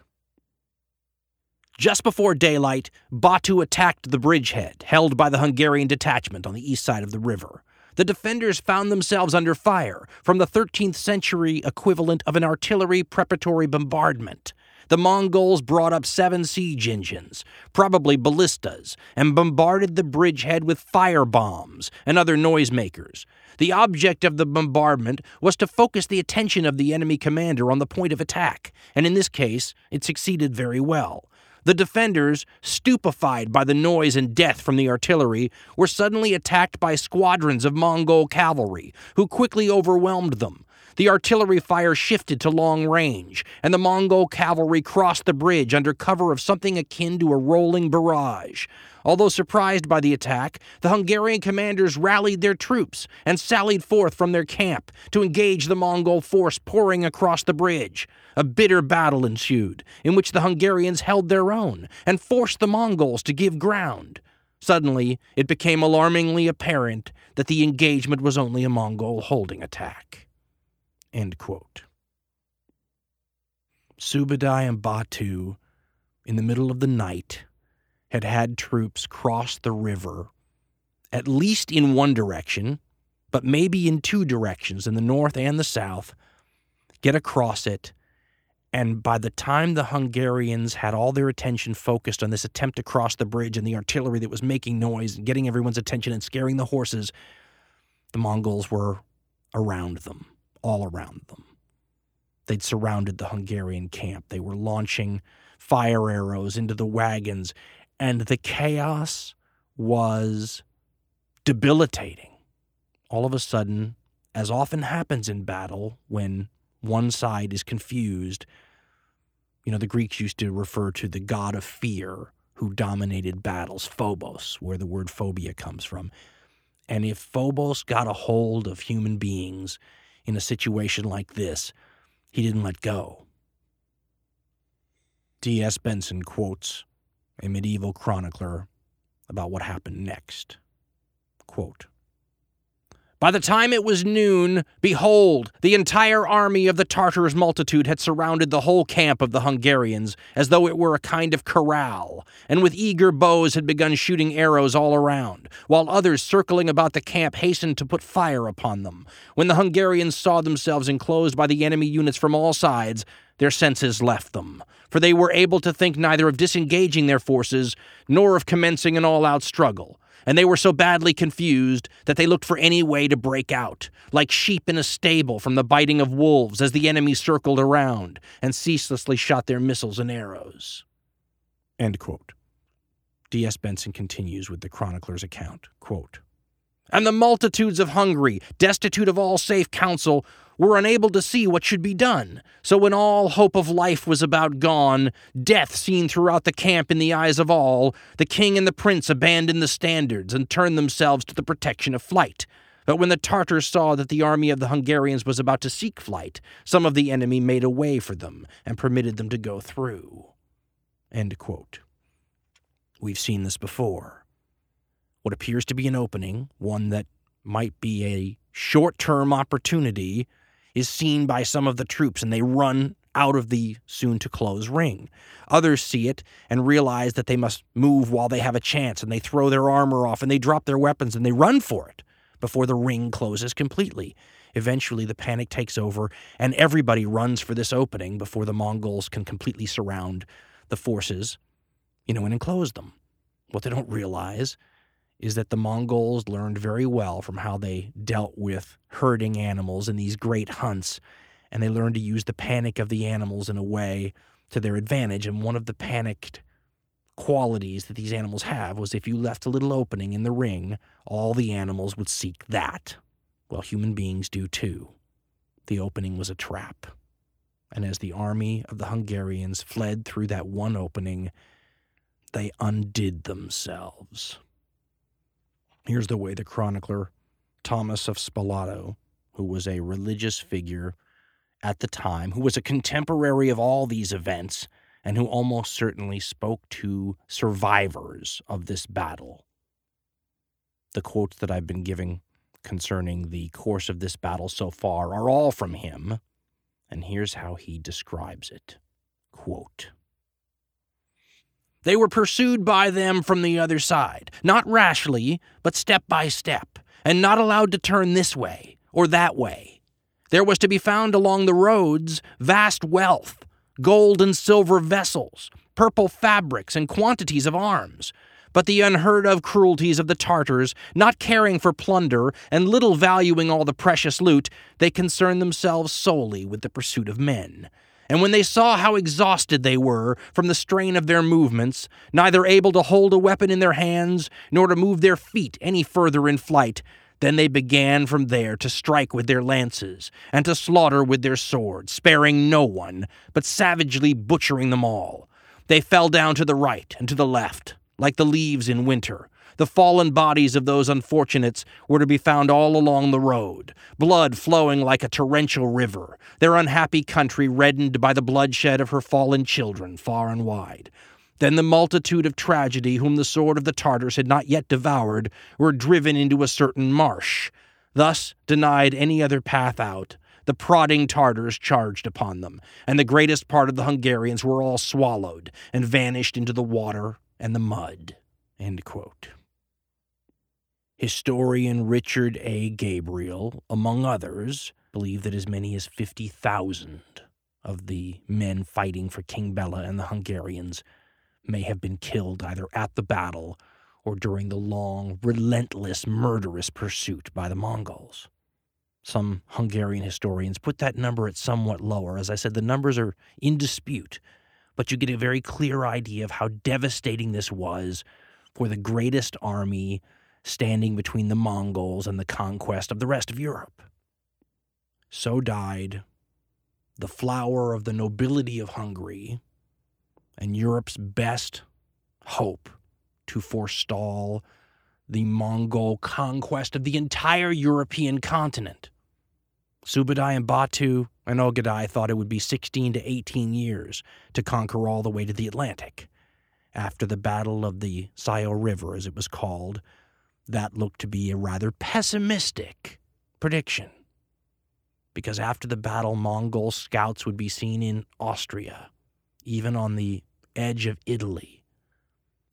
just before daylight, Batu attacked the bridgehead, held by the Hungarian detachment on the east side of the river. The defenders found themselves under fire from the 13th century equivalent of an artillery preparatory bombardment. The Mongols brought up seven siege engines, probably ballistas, and bombarded the bridgehead with fire bombs and other noisemakers. The object of the bombardment was to focus the attention of the enemy commander on the point of attack, and in this case, it succeeded very well. The defenders, stupefied by the noise and death from the artillery, were suddenly attacked by squadrons of Mongol cavalry, who quickly overwhelmed them. The artillery fire shifted to long range, and the Mongol cavalry crossed the bridge under cover of something akin to a rolling barrage. Although surprised by the attack, the Hungarian commanders rallied their troops and sallied forth from their camp to engage the Mongol force pouring across the bridge. A bitter battle ensued, in which the Hungarians held their own and forced the Mongols to give ground. Suddenly, it became alarmingly apparent that the engagement was only a Mongol holding attack. End quote. Subadai and Batu, in the middle of the night, had had troops cross the river, at least in one direction, but maybe in two directions, in the north and the south, get across it. And by the time the Hungarians had all their attention focused on this attempt to cross the bridge and the artillery that was making noise and getting everyone's attention and scaring the horses, the Mongols were around them, all around them. They'd surrounded the Hungarian camp. They were launching fire arrows into the wagons and the chaos was debilitating. All of a sudden, as often happens in battle when one side is confused, you know, the Greeks used to refer to the god of fear who dominated battles, Phobos, where the word phobia comes from. And if Phobos got a hold of human beings in a situation like this, he didn't let go. D.S. Benson quotes a medieval chronicler about what happened next. Quote, by the time it was noon, behold, the entire army of the Tartars' multitude had surrounded the whole camp of the Hungarians, as though it were a kind of corral, and with eager bows had begun shooting arrows all around, while others circling about the camp hastened to put fire upon them. When the Hungarians saw themselves enclosed by the enemy units from all sides, their senses left them, for they were able to think neither of disengaging their forces nor of commencing an all out struggle and they were so badly confused that they looked for any way to break out, like sheep in a stable from the biting of wolves as the enemy circled around and ceaselessly shot their missiles and arrows. End quote. D.S. Benson continues with the chronicler's account. Quote, and the multitudes of Hungary, destitute of all safe counsel, were unable to see what should be done. So when all hope of life was about gone, death seen throughout the camp in the eyes of all, the king and the prince abandoned the standards and turned themselves to the protection of flight. But when the Tartars saw that the army of the Hungarians was about to seek flight, some of the enemy made a way for them and permitted them to go through. We've seen this before. What appears to be an opening, one that might be a short term opportunity, is seen by some of the troops and they run out of the soon to close ring. Others see it and realize that they must move while they have a chance and they throw their armor off and they drop their weapons and they run for it before the ring closes completely. Eventually, the panic takes over and everybody runs for this opening before the Mongols can completely surround the forces, you know, and enclose them. What they don't realize is that the Mongols learned very well from how they dealt with herding animals in these great hunts, and they learned to use the panic of the animals in a way to their advantage. And one of the panicked qualities that these animals have was if you left a little opening in the ring, all the animals would seek that. Well, human beings do too. The opening was a trap. And as the army of the Hungarians fled through that one opening, they undid themselves. Here's the way the chronicler Thomas of Spalato, who was a religious figure at the time, who was a contemporary of all these events, and who almost certainly spoke to survivors of this battle. The quotes that I've been giving concerning the course of this battle so far are all from him, and here's how he describes it. Quote, they were pursued by them from the other side, not rashly, but step by step, and not allowed to turn this way or that way. There was to be found along the roads vast wealth, gold and silver vessels, purple fabrics, and quantities of arms. But the unheard of cruelties of the Tartars, not caring for plunder and little valuing all the precious loot, they concerned themselves solely with the pursuit of men. And when they saw how exhausted they were from the strain of their movements, neither able to hold a weapon in their hands nor to move their feet any further in flight, then they began from there to strike with their lances, and to slaughter with their swords, sparing no one, but savagely butchering them all. They fell down to the right and to the left, like the leaves in winter, the fallen bodies of those unfortunates were to be found all along the road, blood flowing like a torrential river, their unhappy country reddened by the bloodshed of her fallen children far and wide. Then the multitude of tragedy whom the sword of the Tartars had not yet devoured were driven into a certain marsh. Thus, denied any other path out, the prodding Tartars charged upon them, and the greatest part of the Hungarians were all swallowed and vanished into the water and the mud. Historian Richard A. Gabriel, among others, believe that as many as 50,000 of the men fighting for King Bela and the Hungarians may have been killed either at the battle or during the long, relentless, murderous pursuit by the Mongols. Some Hungarian historians put that number at somewhat lower. As I said, the numbers are in dispute, but you get a very clear idea of how devastating this was for the greatest army standing between the Mongols and the conquest of the rest of Europe. So died the flower of the nobility of Hungary and Europe's best hope to forestall the Mongol conquest of the entire European continent. Subadai and Batu and Ogadai thought it would be 16 to 18 years to conquer all the way to the Atlantic. After the Battle of the Sayo River, as it was called, that looked to be a rather pessimistic prediction. Because after the battle, Mongol scouts would be seen in Austria, even on the edge of Italy.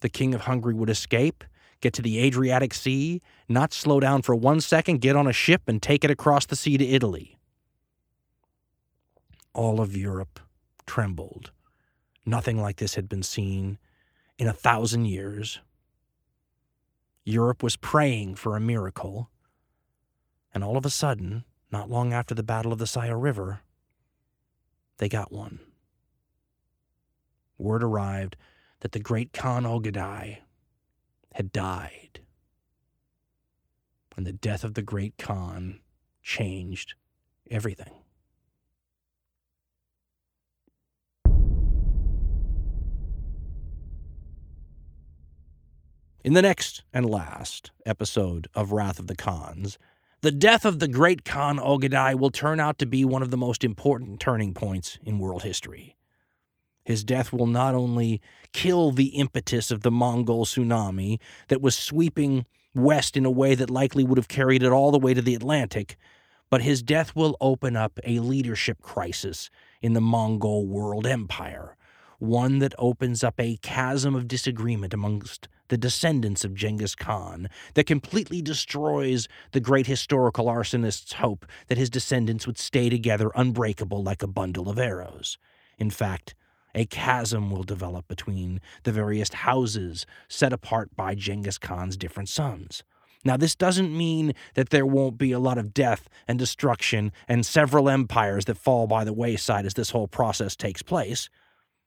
The king of Hungary would escape, get to the Adriatic Sea, not slow down for one second, get on a ship, and take it across the sea to Italy. All of Europe trembled. Nothing like this had been seen in a thousand years. Europe was praying for a miracle. And all of a sudden, not long after the Battle of the Sayo River, they got one. Word arrived that the great Khan Ogadai had died. And the death of the great Khan changed everything. In the next and last episode of Wrath of the Khans, the death of the great Khan Ogadai will turn out to be one of the most important turning points in world history. His death will not only kill the impetus of the Mongol tsunami that was sweeping west in a way that likely would have carried it all the way to the Atlantic, but his death will open up a leadership crisis in the Mongol world empire, one that opens up a chasm of disagreement amongst the descendants of Genghis Khan that completely destroys the great historical arsonist's hope that his descendants would stay together unbreakable like a bundle of arrows. In fact, a chasm will develop between the various houses set apart by Genghis Khan's different sons. Now, this doesn't mean that there won't be a lot of death and destruction and several empires that fall by the wayside as this whole process takes place.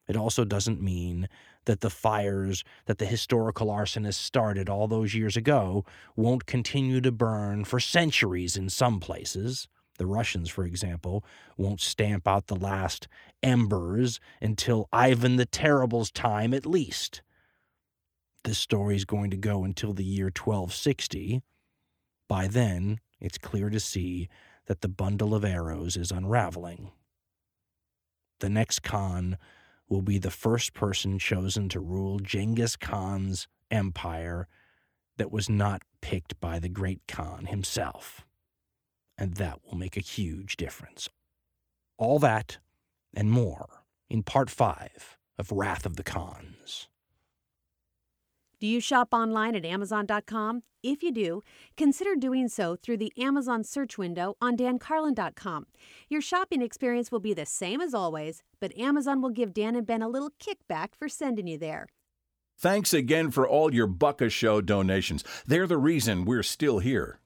It also doesn't mean that the fires that the historical arsonists started all those years ago won't continue to burn for centuries in some places. The Russians, for example, won't stamp out the last embers until Ivan the Terrible's time at least. This story is going to go until the year 1260. By then, it's clear to see that the bundle of arrows is unraveling. The next Khan will be the first person chosen to rule Genghis Khan's empire that was not picked by the great Khan himself and that will make a huge difference. All that and more in part five of Wrath of the Khans. Do you shop online at Amazon.com? If you do, consider doing so through the Amazon search window on dancarlin.com. Your shopping experience will be the same as always, but Amazon will give Dan and Ben a little kickback for sending you there. Thanks again for all your Bucka Show donations. They're the reason we're still here.